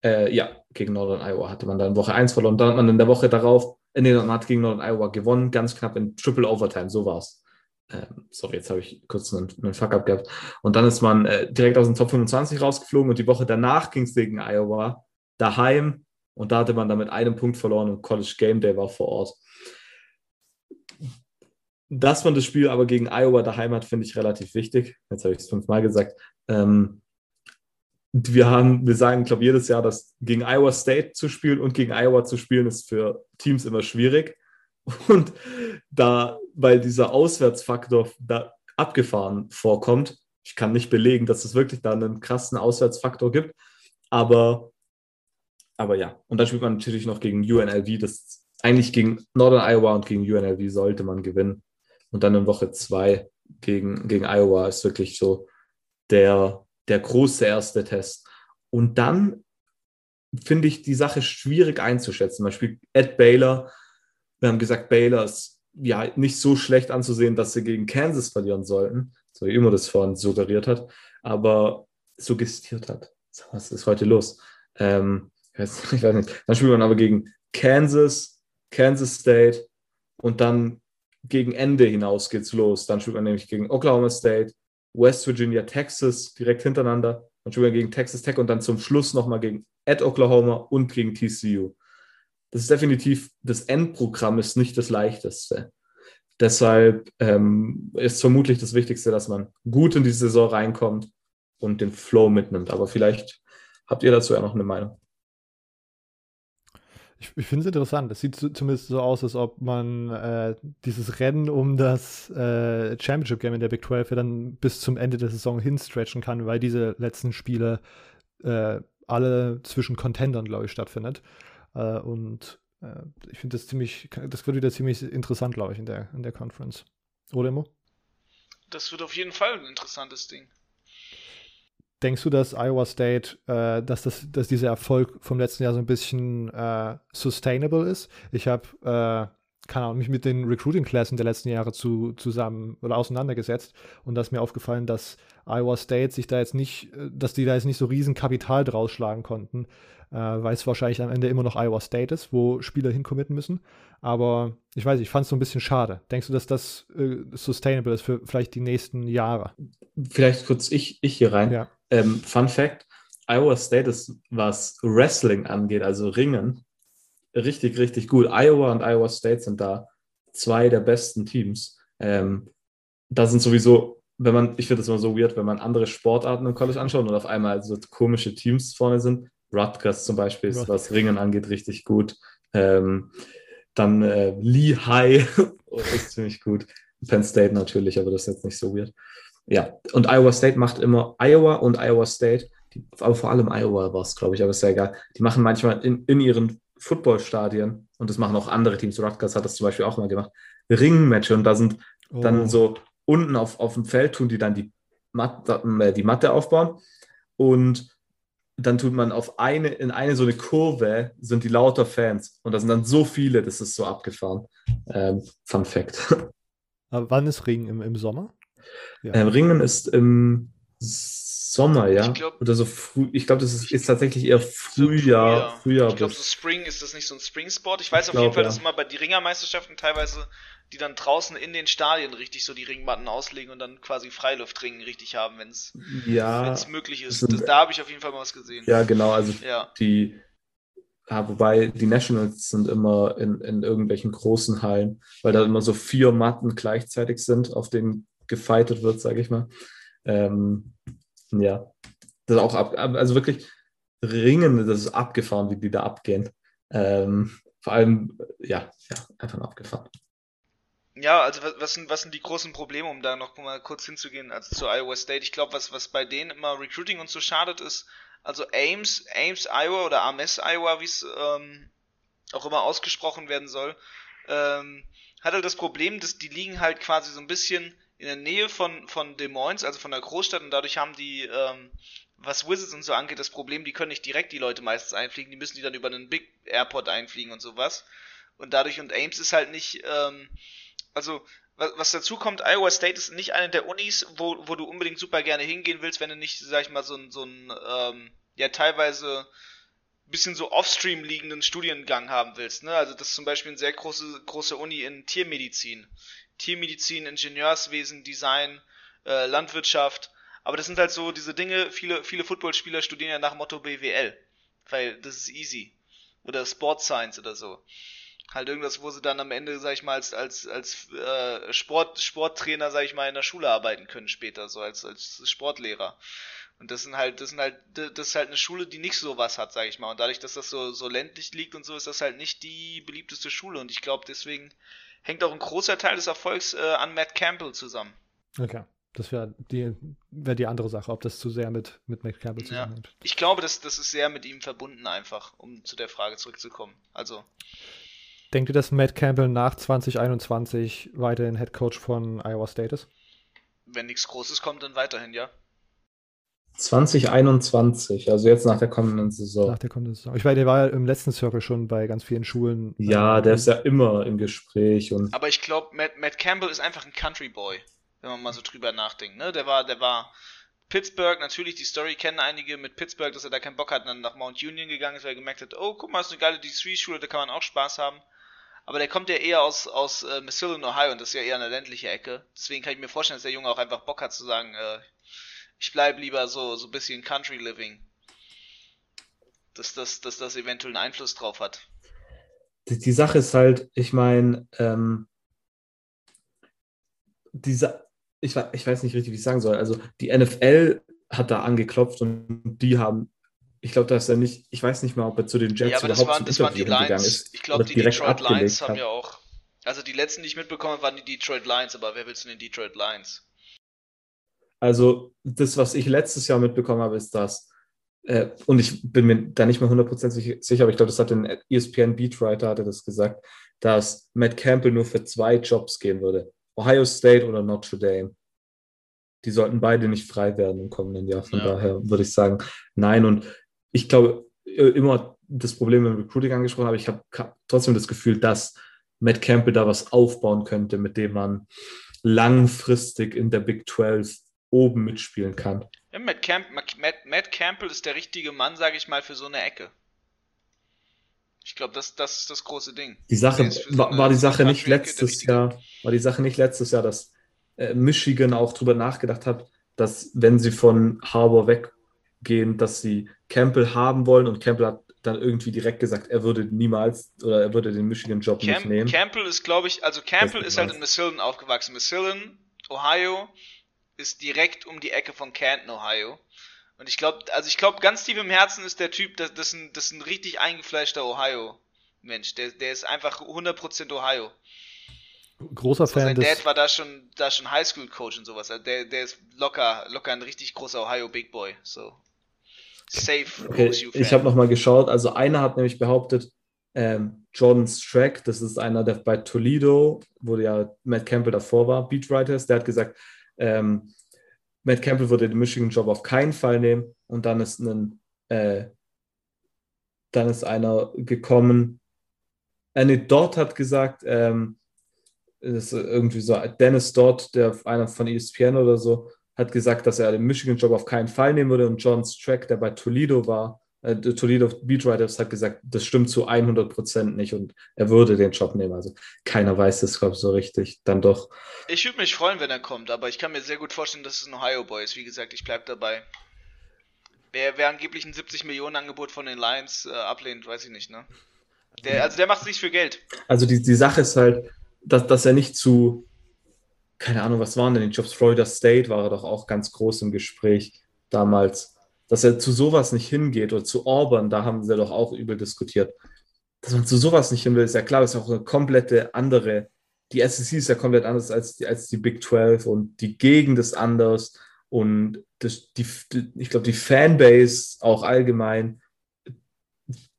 Äh, ja, gegen Northern Iowa hatte man dann Woche 1 verloren. Dann hat man in der Woche darauf, äh, nee, man hat gegen Northern Iowa gewonnen, ganz knapp in Triple Overtime, so war es. Ähm, sorry, jetzt habe ich kurz einen, einen Fuck-up gehabt. Und dann ist man äh, direkt aus dem Top 25 rausgeflogen und die Woche danach ging es gegen Iowa daheim und da hatte man dann mit einem Punkt verloren und College Game Day war vor Ort. Dass man das Spiel aber gegen Iowa daheim hat, finde ich relativ wichtig. Jetzt habe ich es fünfmal gesagt. Ähm, wir haben, wir sagen, glaube jedes Jahr, dass gegen Iowa State zu spielen und gegen Iowa zu spielen ist für Teams immer schwierig. Und da, weil dieser Auswärtsfaktor da abgefahren vorkommt, ich kann nicht belegen, dass es wirklich da einen krassen Auswärtsfaktor gibt, aber, aber ja. Und dann spielt man natürlich noch gegen UNLV, das eigentlich gegen Northern Iowa und gegen UNLV sollte man gewinnen. Und dann in Woche zwei gegen, gegen Iowa ist wirklich so der, der große erste Test. Und dann finde ich die Sache schwierig einzuschätzen. Man spielt Ed Baylor. Wir haben gesagt, Baylor ist ja nicht so schlecht anzusehen, dass sie gegen Kansas verlieren sollten, so wie immer das vorhin suggeriert hat, aber suggestiert hat. Was ist heute los? Ähm, ich, weiß, ich weiß nicht. Dann spielt man aber gegen Kansas, Kansas State und dann gegen Ende hinaus geht's los. Dann spielt man nämlich gegen Oklahoma State, West Virginia, Texas direkt hintereinander. Dann spielt man gegen Texas Tech und dann zum Schluss nochmal gegen at Oklahoma und gegen TCU. Das ist definitiv, das Endprogramm ist nicht das leichteste. Deshalb ähm, ist vermutlich das Wichtigste, dass man gut in die Saison reinkommt und den Flow mitnimmt. Aber vielleicht habt ihr dazu ja noch eine Meinung. Ich, ich finde es interessant. Es sieht zumindest so aus, als ob man äh, dieses Rennen um das äh, Championship Game in der Big 12 ja dann bis zum Ende der Saison hinstretchen kann, weil diese letzten Spiele äh, alle zwischen Contendern, glaube ich, stattfindet. Äh, und äh, ich finde das ziemlich, das wird wieder ziemlich interessant, glaube ich, in der, in der Conference. Oder Immo? Das wird auf jeden Fall ein interessantes Ding. Denkst du, dass Iowa State, äh, dass, das, dass dieser Erfolg vom letzten Jahr so ein bisschen äh, sustainable ist? Ich habe, äh, keine Ahnung, mich mit den Recruiting-Klassen der letzten Jahre zu, zusammen oder auseinandergesetzt und da ist mir aufgefallen, dass Iowa State sich da jetzt nicht, äh, dass die da jetzt nicht so riesen Kapital draus schlagen konnten, äh, weil es wahrscheinlich am Ende immer noch Iowa State ist, wo Spieler hincommitten müssen. Aber ich weiß, ich fand es so ein bisschen schade. Denkst du, dass das äh, sustainable ist für vielleicht die nächsten Jahre? Vielleicht kurz ich, ich hier rein. Ja. Ähm, Fun Fact: Iowa State ist, was Wrestling angeht, also Ringen, richtig, richtig gut. Iowa und Iowa State sind da zwei der besten Teams. Ähm, da sind sowieso, wenn man, ich finde das immer so weird, wenn man andere Sportarten im College anschaut und auf einmal so komische Teams vorne sind. Rutgers zum Beispiel ist, was Ringen angeht, richtig gut. Ähm, dann äh, Lehigh ist ziemlich gut. Penn State natürlich, aber das ist jetzt nicht so weird. Ja, und Iowa State macht immer Iowa und Iowa State, die, aber vor allem Iowa war es, glaube ich, aber ist ja egal. Die machen manchmal in, in ihren Footballstadien, und das machen auch andere Teams, Rutgers hat das zum Beispiel auch mal gemacht, Ringmatche und da sind oh. dann so unten auf, auf dem Feld tun die dann die, Mat äh, die Matte aufbauen und dann tut man auf eine, in eine so eine Kurve sind die lauter Fans und da sind dann so viele, das ist so abgefahren. Ähm, Fun Fact. Aber wann ist Ring im, im Sommer? Ja. Ähm, Ringen ist im Sommer, ja. Ich glaub, Oder so früh. Ich glaube, das ist, ist, tatsächlich eher Frühjahr. So Frühjahr. ich glaube, so Spring ist das nicht so ein Spring-Sport. Ich weiß ich auf glaub, jeden Fall, ja. dass immer bei die Ringermeisterschaften teilweise, die dann draußen in den Stadien richtig so die Ringmatten auslegen und dann quasi Freiluftringen richtig haben, wenn es ja, möglich ist. Sind, das, da habe ich auf jeden Fall mal was gesehen. Ja, genau. Also ja. die ja, wobei die Nationals sind immer in, in irgendwelchen großen Hallen, weil da immer so vier Matten gleichzeitig sind, auf denen gefightet wird, sage ich mal. Ähm, ja, das ist auch ab, also wirklich Ringen, das ist abgefahren, wie die da abgehen. Ähm, vor allem, ja, ja, einfach nur abgefahren. Ja, also was sind, was sind die großen Probleme, um da noch mal kurz hinzugehen, also zu Iowa State? Ich glaube, was, was bei denen immer Recruiting und so schadet, ist, also Ames, Ames Iowa oder Ames Iowa, wie es ähm, auch immer ausgesprochen werden soll, ähm, hat halt das Problem, dass die liegen halt quasi so ein bisschen in der Nähe von, von Des Moines, also von der Großstadt, und dadurch haben die, ähm, was Wizards und so angeht, das Problem, die können nicht direkt die Leute meistens einfliegen, die müssen die dann über einen Big Airport einfliegen und sowas. Und dadurch, und Ames ist halt nicht, ähm, also, was, was dazu kommt, Iowa State ist nicht eine der Unis, wo, wo du unbedingt super gerne hingehen willst, wenn du nicht, sag ich mal, so ein, so ein, ähm, ja, teilweise bisschen so offstream liegenden Studiengang haben willst. Ne? Also das ist zum Beispiel eine sehr große, große Uni in Tiermedizin. Tiermedizin, Ingenieurswesen, Design, äh, Landwirtschaft. Aber das sind halt so diese Dinge, viele, viele Footballspieler studieren ja nach Motto BWL, weil das ist easy. Oder Sport Science oder so. Halt irgendwas, wo sie dann am Ende, sag ich mal, als, als, als äh, Sport, Sporttrainer, sag ich mal, in der Schule arbeiten können später, so als, als Sportlehrer. Und das sind halt, das sind halt, das ist halt eine Schule, die nicht so was hat, sag ich mal. Und dadurch, dass das so, so ländlich liegt und so, ist das halt nicht die beliebteste Schule. Und ich glaube, deswegen hängt auch ein großer Teil des Erfolgs äh, an Matt Campbell zusammen. Okay. Das wäre die, wär die andere Sache, ob das zu sehr mit, mit Matt Campbell zusammenhängt. Ja. Ich glaube, das, das ist sehr mit ihm verbunden einfach, um zu der Frage zurückzukommen. Also. Denkt ihr, dass Matt Campbell nach 2021 weiterhin Head Coach von Iowa State ist? Wenn nichts Großes kommt, dann weiterhin, ja. 2021, also jetzt nach der kommenden Saison. Nach der kommenden Saison. Ich weiß, der war ja im letzten Circle schon bei ganz vielen Schulen. Ja, der ist ja immer im Gespräch und. Aber ich glaube, Matt, Matt, Campbell ist einfach ein Country Boy, wenn man mal so drüber nachdenkt. Ne? Der war, der war Pittsburgh, natürlich, die Story kennen einige mit Pittsburgh, dass er da keinen Bock hat, dann nach Mount Union gegangen ist, weil er gemerkt hat, oh, guck mal, ist eine geile D3-Schule, da kann man auch Spaß haben. Aber der kommt ja eher aus, aus äh, Missouri, Ohio, und das ist ja eher eine ländliche Ecke. Deswegen kann ich mir vorstellen, dass der Junge auch einfach Bock hat zu sagen, äh, ich bleibe lieber so, so ein bisschen Country Living. Dass das, dass das eventuell einen Einfluss drauf hat. Die, die Sache ist halt, ich meine, ähm, diese, ich, ich weiß nicht richtig, wie ich sagen soll. Also die NFL hat da angeklopft und die haben, ich glaube, dass er nicht, ich weiß nicht mal, ob er zu den Jets ja, aber überhaupt das waren, das waren die Lions. ist. Ich glaube, die Detroit Lions haben hat. ja auch. Also die letzten, die ich mitbekommen habe, waren die Detroit Lions, aber wer will zu den Detroit Lions? Also das, was ich letztes Jahr mitbekommen habe, ist das, äh, und ich bin mir da nicht mehr hundertprozentig sicher, aber ich glaube, das hat ein ESPN Beatwriter hatte das gesagt, dass Matt Campbell nur für zwei Jobs gehen würde. Ohio State oder Notre Dame. Die sollten beide nicht frei werden im kommenden Jahr. Von Ja. daher würde ich sagen, nein. Und ich glaube, immer das Problem im Recruiting angesprochen, aber ich habe trotzdem das Gefühl, dass Matt Campbell da was aufbauen könnte, mit dem man langfristig in der Big 12 oben mitspielen kann. Ja, Matt, Camp, Matt, Matt Campbell ist der richtige Mann, sage ich mal, für so eine Ecke. Ich glaube, das, das ist das große Ding. Die Sache so war, war die Sache nicht letztes. Jahr, war die Sache nicht letztes Jahr, dass äh, Michigan auch drüber nachgedacht hat, dass wenn sie von Harbour weggehen, dass sie Campbell haben wollen und Campbell hat dann irgendwie direkt gesagt, er würde niemals oder er würde den Michigan-Job nicht nehmen. Campbell ist, glaube ich, also Campbell ist halt in Massillon aufgewachsen. Massillon, Ohio, ist direkt um die Ecke von Canton, Ohio. Und ich glaube, also ich glaube, ganz tief im Herzen ist der Typ, das, das, ist, ein, das ist ein richtig eingefleischter Ohio-Mensch. Der, der ist einfach 100% Ohio. Großer So, Fan sein des. Dad war da schon, da schon Highschool-Coach und sowas. Also der, der ist locker, locker ein richtig großer Ohio-Big Boy. So. Safe Okay, ich habe nochmal geschaut, also einer hat nämlich behauptet, ähm, Jordan Strack, das ist einer, der bei Toledo, wo ja Matt Campbell davor war, Beatwriter ist, der hat gesagt, ähm, Matt Campbell würde den Michigan-Job auf keinen Fall nehmen und dann ist ein, äh, dann ist einer gekommen, äh, Dort hat gesagt, ähm, ist irgendwie so, Dennis Dort, der einer von ESPN oder so, hat gesagt, dass er den Michigan-Job auf keinen Fall nehmen würde. Und John Strack, der bei Toledo war, äh, der Toledo Beatwriters, hat gesagt, das stimmt zu 100 Prozent nicht und er würde den Job nehmen. Also keiner weiß das, glaube ich, so richtig. Dann doch. Ich würde mich freuen, wenn er kommt, aber ich kann mir sehr gut vorstellen, dass es ein Ohio-Boy ist. Wie gesagt, ich bleib dabei. Wer, wer angeblich ein 70 Millionen Angebot von den Lions äh, ablehnt, weiß ich nicht, ne? Der, also der macht es nicht für Geld. Also die, die Sache ist halt, dass, dass er nicht zu, keine Ahnung, was waren denn die Jobs? Florida State war er doch auch ganz groß im Gespräch damals, dass er zu sowas nicht hingeht oder zu Auburn, da haben sie doch auch übel diskutiert. Dass man zu sowas nicht hin will, ist ja klar, ist auch eine komplette andere, die SEC ist ja komplett anders als die, als die Big 12 und die Gegend ist anders und das, die, ich glaube, die Fanbase auch allgemein,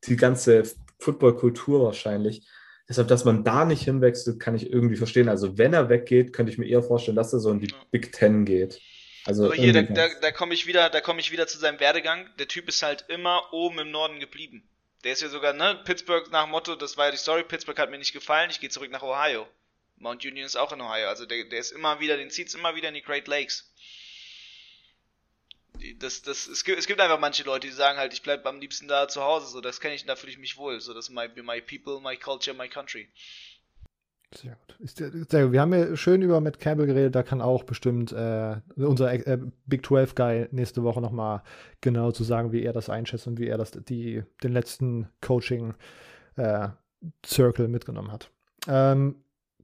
die ganze Footballkultur wahrscheinlich. Deshalb, dass man da nicht hinwechselt, kann ich irgendwie verstehen. Also, wenn er weggeht, könnte ich mir eher vorstellen, dass er so in die Ja. Big Ten geht. Also, Aber hier, da, da, da komme ich wieder, da komme ich wieder zu seinem Werdegang. Der Typ ist halt immer oben im Norden geblieben. Der ist ja sogar, ne, Pittsburgh nach Motto, das war ja die Story, Pittsburgh hat mir nicht gefallen, ich gehe zurück nach Ohio. Mount Union ist auch in Ohio, also der, der ist immer wieder, den zieht's immer wieder in die Great Lakes. Das, das, es, gibt, es gibt einfach manche Leute, die sagen halt, ich bleib am liebsten da zu Hause, so, das kenne ich, da fühle ich mich wohl, so, das ist my, my people, my culture, my country. Sehr gut. Ist sehr gut. Wir haben ja schön über Matt Campbell geredet, da kann auch bestimmt äh, unser äh, Big 12 Guy nächste Woche nochmal genau zu sagen, wie er das einschätzt und wie er das die, den letzten Coaching äh, Circle mitgenommen hat. Ähm,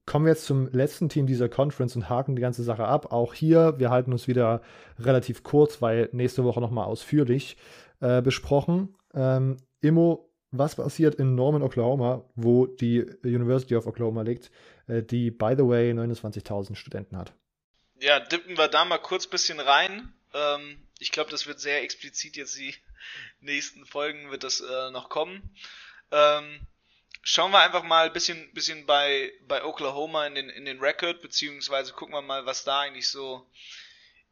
kommen wir jetzt zum letzten Team dieser Conference und haken die ganze Sache ab. Auch hier, wir halten uns wieder relativ kurz, weil nächste Woche nochmal ausführlich äh, besprochen. Ähm, Immo, was passiert in Norman, Oklahoma, wo die University of Oklahoma liegt, äh, die, by the way, 29.000 Studenten hat? Ja, dippen wir da mal kurz bisschen rein. Ähm, ich glaube, das wird sehr explizit jetzt die nächsten Folgen wird das äh, noch kommen. Ähm, schauen wir einfach mal ein bisschen, bisschen bei, bei Oklahoma in den, in den Record, beziehungsweise gucken wir mal, was da eigentlich so,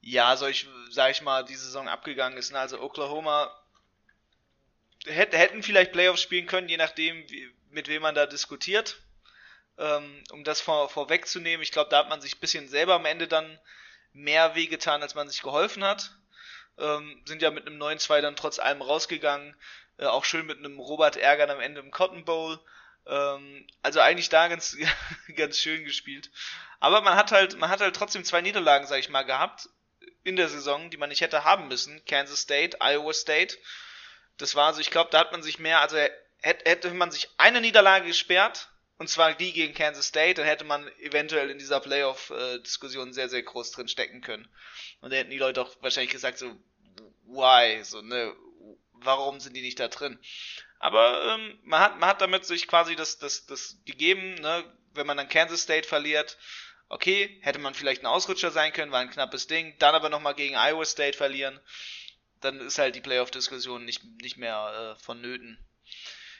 ja, soll ich, sag ich mal, die Saison abgegangen ist. Also Oklahoma hätten vielleicht Playoffs spielen können, je nachdem, wie, mit wem man da diskutiert. Ähm, um das vor, vorwegzunehmen, ich glaube, da hat man sich bisschen selber am Ende dann mehr wehgetan, als man sich geholfen hat. Ähm, sind ja mit einem 9-2 dann trotz allem rausgegangen. Äh, auch schön mit einem Robert Ärgern am Ende im Cotton Bowl. Ähm, also eigentlich da ganz, ganz schön gespielt. Aber man hat halt, man hat halt trotzdem zwei Niederlagen, sag ich mal, gehabt in der Saison, die man nicht hätte haben müssen. Kansas State, Iowa State. Das war so, ich glaube, da hat man sich mehr, also hätte man sich eine Niederlage gesperrt, und zwar die gegen Kansas State, dann hätte man eventuell in dieser Playoff-Diskussion sehr, sehr groß drin stecken können. Und da hätten die Leute auch wahrscheinlich gesagt, so, why? So, ne, warum sind die nicht da drin? Aber ähm, man, hat, man hat damit sich quasi das, das, das gegeben, ne? wenn man dann Kansas State verliert, okay, hätte man vielleicht ein Ausrutscher sein können, war ein knappes Ding, dann aber nochmal gegen Iowa State verlieren, dann ist halt die Playoff-Diskussion nicht, nicht mehr äh, vonnöten.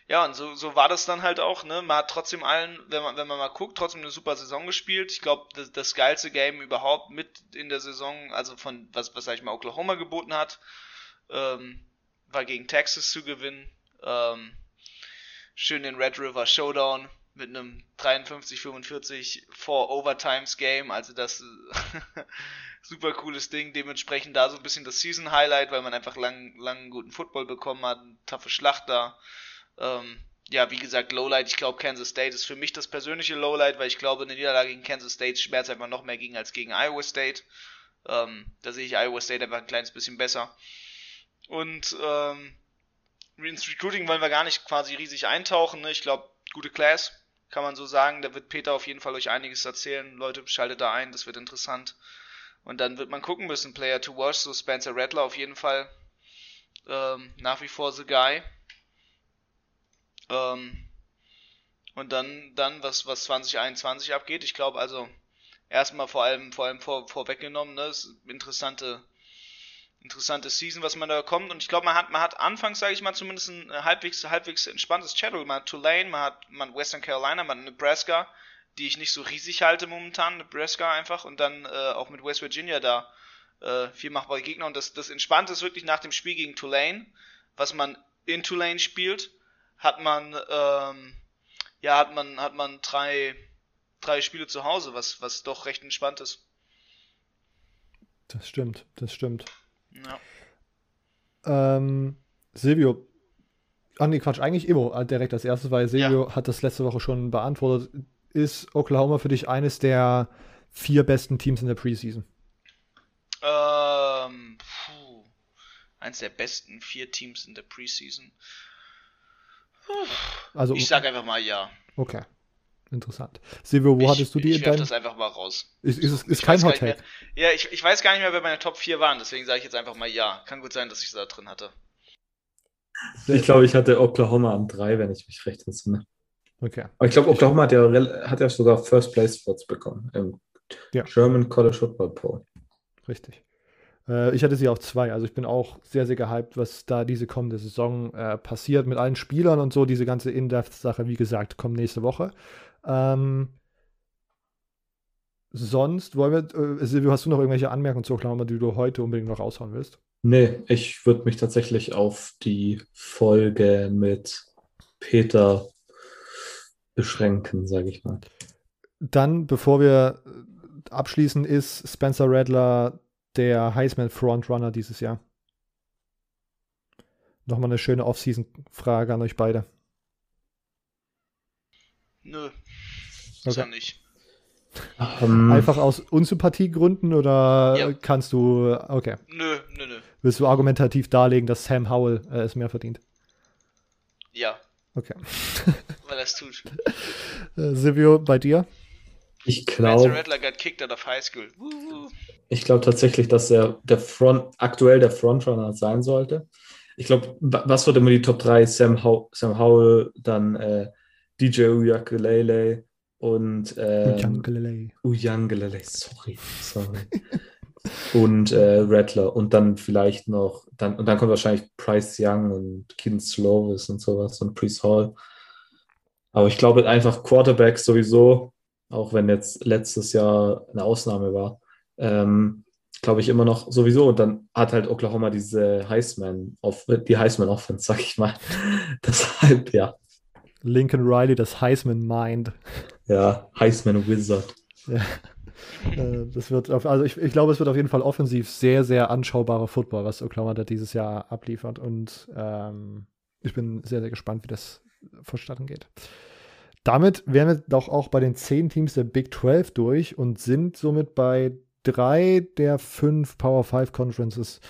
Ja, und so, so war das dann halt auch, ne? Man hat trotzdem allen, wenn man, wenn man mal guckt, trotzdem eine super Saison gespielt. Ich glaube, das, das geilste Game überhaupt mit in der Saison, also von was, was sag ich mal, Oklahoma geboten hat, ähm, war gegen Texas zu gewinnen. Ähm, schön den Red River Showdown mit einem 53-45 Four Overtimes Game, also das super cooles Ding, dementsprechend da so ein bisschen das Season Highlight, weil man einfach lang, lang guten Football bekommen hat, taffe Schlacht da. Ähm, ja, wie gesagt, Lowlight, ich glaube Kansas State ist für mich das persönliche Lowlight, weil ich glaube, eine Niederlage gegen Kansas State schmerzt einfach noch mehr gegen als gegen Iowa State. Ähm, da sehe ich Iowa State einfach ein kleines bisschen besser. Und ähm, ins Recruiting wollen wir gar nicht quasi riesig eintauchen. Ne? Ich glaube, gute Class, kann man so sagen. Da wird Peter auf jeden Fall euch einiges erzählen. Leute, schaltet da ein, das wird interessant. Und dann wird man gucken müssen, Player to watch, so Spencer Rattler auf jeden Fall ähm, nach wie vor the guy. Ähm, und dann, dann was, was 2021 abgeht. Ich glaube also erstmal vor allem, vor allem vor, vorweggenommen, ne, ist interessante interessante Season, was man da bekommt. Und ich glaube, man hat, man hat anfangs, sage ich mal, zumindest ein halbwegs, halbwegs entspanntes Schedule. Man hat Tulane, man hat, man hat Western Carolina, man hat Nebraska, die ich nicht so riesig halte momentan, Nebraska einfach. Und dann äh, auch mit West Virginia da äh, viel machbare Gegner. Und das, das Entspannte ist wirklich nach dem Spiel gegen Tulane, was man in Tulane spielt, hat man, ähm, ja, hat man, hat man drei, drei Spiele zu Hause, was, was doch recht entspannt ist. Das stimmt, das stimmt. Ja. Ähm, Silvio, ah nee, Quatsch, eigentlich äh, direkt als erstes, weil Silvio ja. hat das letzte Woche schon beantwortet. Ist Oklahoma für dich eines der vier besten Teams in der Preseason? Ähm, puh. Eins der besten vier Teams in der Preseason. Also, ich sag einfach mal ja. Okay. Interessant. Silvio, wo ich, hattest du die ich in deinem... das einfach mal raus. Ist, ist, ist, ist kein Hot Take. Ja, ich, ich weiß gar nicht mehr, wer meine Top 4 waren, deswegen sage ich jetzt einfach mal ja. Kann gut sein, dass ich sie da drin hatte. Ich glaube, ich hatte Oklahoma an 3, wenn ich mich recht entsinne. Okay. Aber ich glaube, Oklahoma hat ja, hat ja sogar First Place Spots bekommen im ja. German College Football Poll. Richtig. Äh, ich hatte sie auf zwei, also ich bin auch sehr, sehr gehypt, was da diese kommende Saison äh, passiert mit allen Spielern und so. Diese ganze In-Depth-Sache, wie gesagt, kommt nächste Woche. Ähm, sonst wollen wir, äh, Silvio, hast du noch irgendwelche Anmerkungen zu Oklahoma, die du heute unbedingt noch raushauen willst? Nee, ich würde mich tatsächlich auf die Folge mit Peter beschränken, sage ich mal. Dann, bevor wir äh, abschließen, ist Spencer Rattler der Heisman Frontrunner dieses Jahr? Nochmal eine schöne Off-Season-Frage an euch beide. Nö. Ist ja nicht. Um, ähm. Einfach aus Unsympathiegründen oder ja. kannst du. Okay. Nö, nö, nö. Willst du argumentativ darlegen, dass Sam Howell äh, es mehr verdient? Ja. Okay. Weil er es tut. Äh, Silvio, bei dir? Ich glaube. Rattler got kicked out of high school. Ich glaube tatsächlich, dass er der Front, aktuell der Frontrunner sein sollte. Ich glaube, was wird immer die Top 3? Sam, How Sam Howell, dann äh, DJ Uyakulele und ähm, Uyangalele. Uyangalele, sorry, sorry. und äh, Rattler und dann vielleicht noch, dann, und dann kommt wahrscheinlich Price Young und Keaton Slovis und sowas und Priest Hall. Aber ich glaube einfach Quarterbacks sowieso, auch wenn jetzt letztes Jahr eine Ausnahme war, ähm, glaube ich immer noch sowieso. Und dann hat halt Oklahoma diese Heisman, auf, die Heisman Offense, sag ich mal. Deshalb, ja. Lincoln Riley, das Heisman Mind. Ja, Heisman Wizard. Ja. Äh, das wird, auf, also ich, ich glaube, es wird auf jeden Fall offensiv sehr, sehr anschaubarer Football, was Oklahoma da dieses Jahr abliefert. Und ähm, ich bin sehr, sehr gespannt, wie das vonstatten geht. Damit wären wir doch auch bei den zehn Teams der Big 12 durch und sind somit bei drei der fünf Power 5 Conferences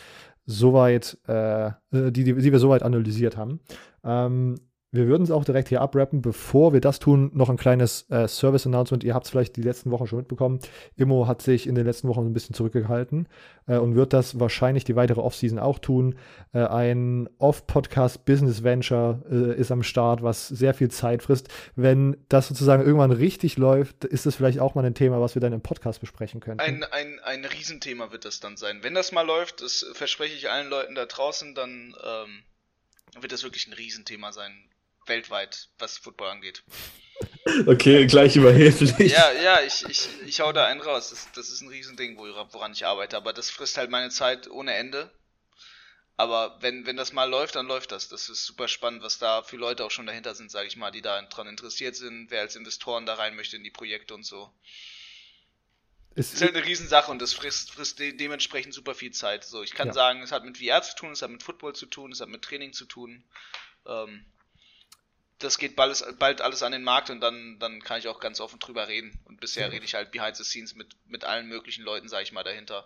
soweit, äh, äh, die, die, die wir soweit analysiert haben. Ähm, wir würden es auch direkt hier abrappen. Bevor wir das tun, noch ein kleines äh, Service-Announcement. Ihr habt es vielleicht die letzten Wochen schon mitbekommen. Immo hat sich in den letzten Wochen ein bisschen zurückgehalten äh, und wird das wahrscheinlich die weitere Offseason auch tun. Äh, ein Off-Podcast-Business-Venture äh, ist am Start, was sehr viel Zeit frisst. Wenn das sozusagen irgendwann richtig läuft, ist das vielleicht auch mal ein Thema, was wir dann im Podcast besprechen können. Ein, ein, ein Riesenthema wird das dann sein. Wenn das mal läuft, das verspreche ich allen Leuten da draußen, dann ähm, wird das wirklich ein Riesenthema sein weltweit, was Football angeht. Okay, gleich überheblich. Ja, ja, ich, ich, ich hau da einen raus. Das, das ist ein Riesending, woran ich arbeite. Aber das frisst halt meine Zeit ohne Ende. Aber wenn, wenn das mal läuft, dann läuft das. Das ist super spannend, was da für Leute auch schon dahinter sind, sage ich mal, die da dran interessiert sind, wer als Investoren da rein möchte in die Projekte und so. Es ist halt eine Riesensache und das frisst, frisst de dementsprechend super viel Zeit. So, ich kann ja. sagen, es hat mit VR zu tun, es hat mit Football zu tun, es hat mit Training zu tun. Ähm, das geht bald, bald alles an den Markt und dann, dann kann ich auch ganz offen drüber reden. Und bisher rede ich halt behind the scenes mit, mit allen möglichen Leuten, sage ich mal, dahinter.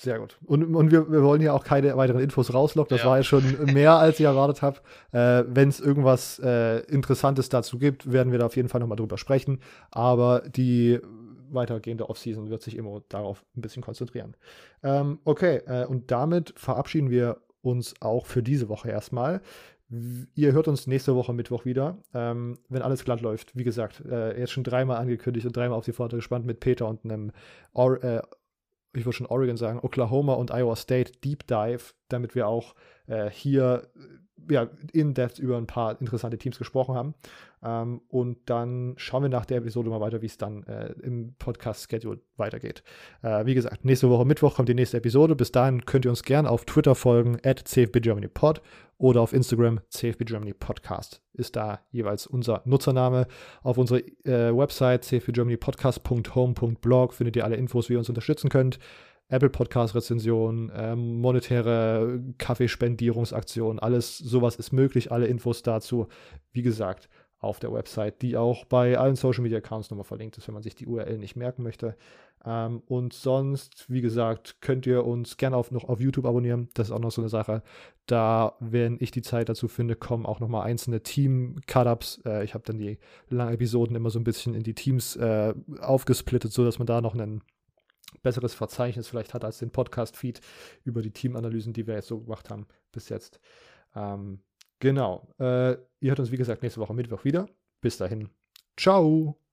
Sehr gut. Und, und wir, wir wollen ja auch keine weiteren Infos rauslocken. Das ja. war ja schon mehr, als ich erwartet habe. Äh, Wenn es irgendwas äh, Interessantes dazu gibt, werden wir da auf jeden Fall nochmal drüber sprechen. Aber die weitergehende Offseason wird sich immer darauf ein bisschen konzentrieren. Ähm, okay, äh, und damit verabschieden wir uns auch für diese Woche erstmal. Ihr hört uns nächste Woche Mittwoch wieder, ähm, wenn alles glatt läuft. Wie gesagt, äh, jetzt schon dreimal angekündigt und dreimal auf die Pforte gespannt mit Peter und einem, Or äh, ich würde schon Oregon sagen, Oklahoma und Iowa State Deep Dive, damit wir auch äh, hier ja, in Depth über ein paar interessante Teams gesprochen haben. Ähm, und dann schauen wir nach der Episode mal weiter, wie es dann äh, im Podcast-Schedule weitergeht. Äh, wie gesagt, nächste Woche Mittwoch kommt die nächste Episode. Bis dahin könnt ihr uns gerne auf Twitter folgen, at CFBGermanyPod oder auf Instagram, CFBGermanyPodcast ist da jeweils unser Nutzername. Auf unserer äh, Website cfbgermanypodcast.home.blog findet ihr alle Infos, wie ihr uns unterstützen könnt. Apple Podcast Rezension, ähm, monetäre Kaffeespendierungsaktion, alles sowas ist möglich. Alle Infos dazu, wie gesagt, auf der Website, die auch bei allen Social Media Accounts nochmal verlinkt ist, wenn man sich die URL nicht merken möchte. Ähm, und sonst, wie gesagt, könnt ihr uns gerne auf, noch auf YouTube abonnieren. Das ist auch noch so eine Sache. Da, wenn ich die Zeit dazu finde, kommen auch nochmal einzelne Team-Cut-Ups. Äh, ich habe dann die langen Episoden immer so ein bisschen in die Teams äh, aufgesplittet, sodass man da noch einen besseres Verzeichnis vielleicht hat als den Podcast-Feed über die Teamanalysen, die wir jetzt so gemacht haben bis jetzt. Ähm, genau. Äh, ihr hört uns, wie gesagt, nächste Woche Mittwoch wieder. Bis dahin. Ciao.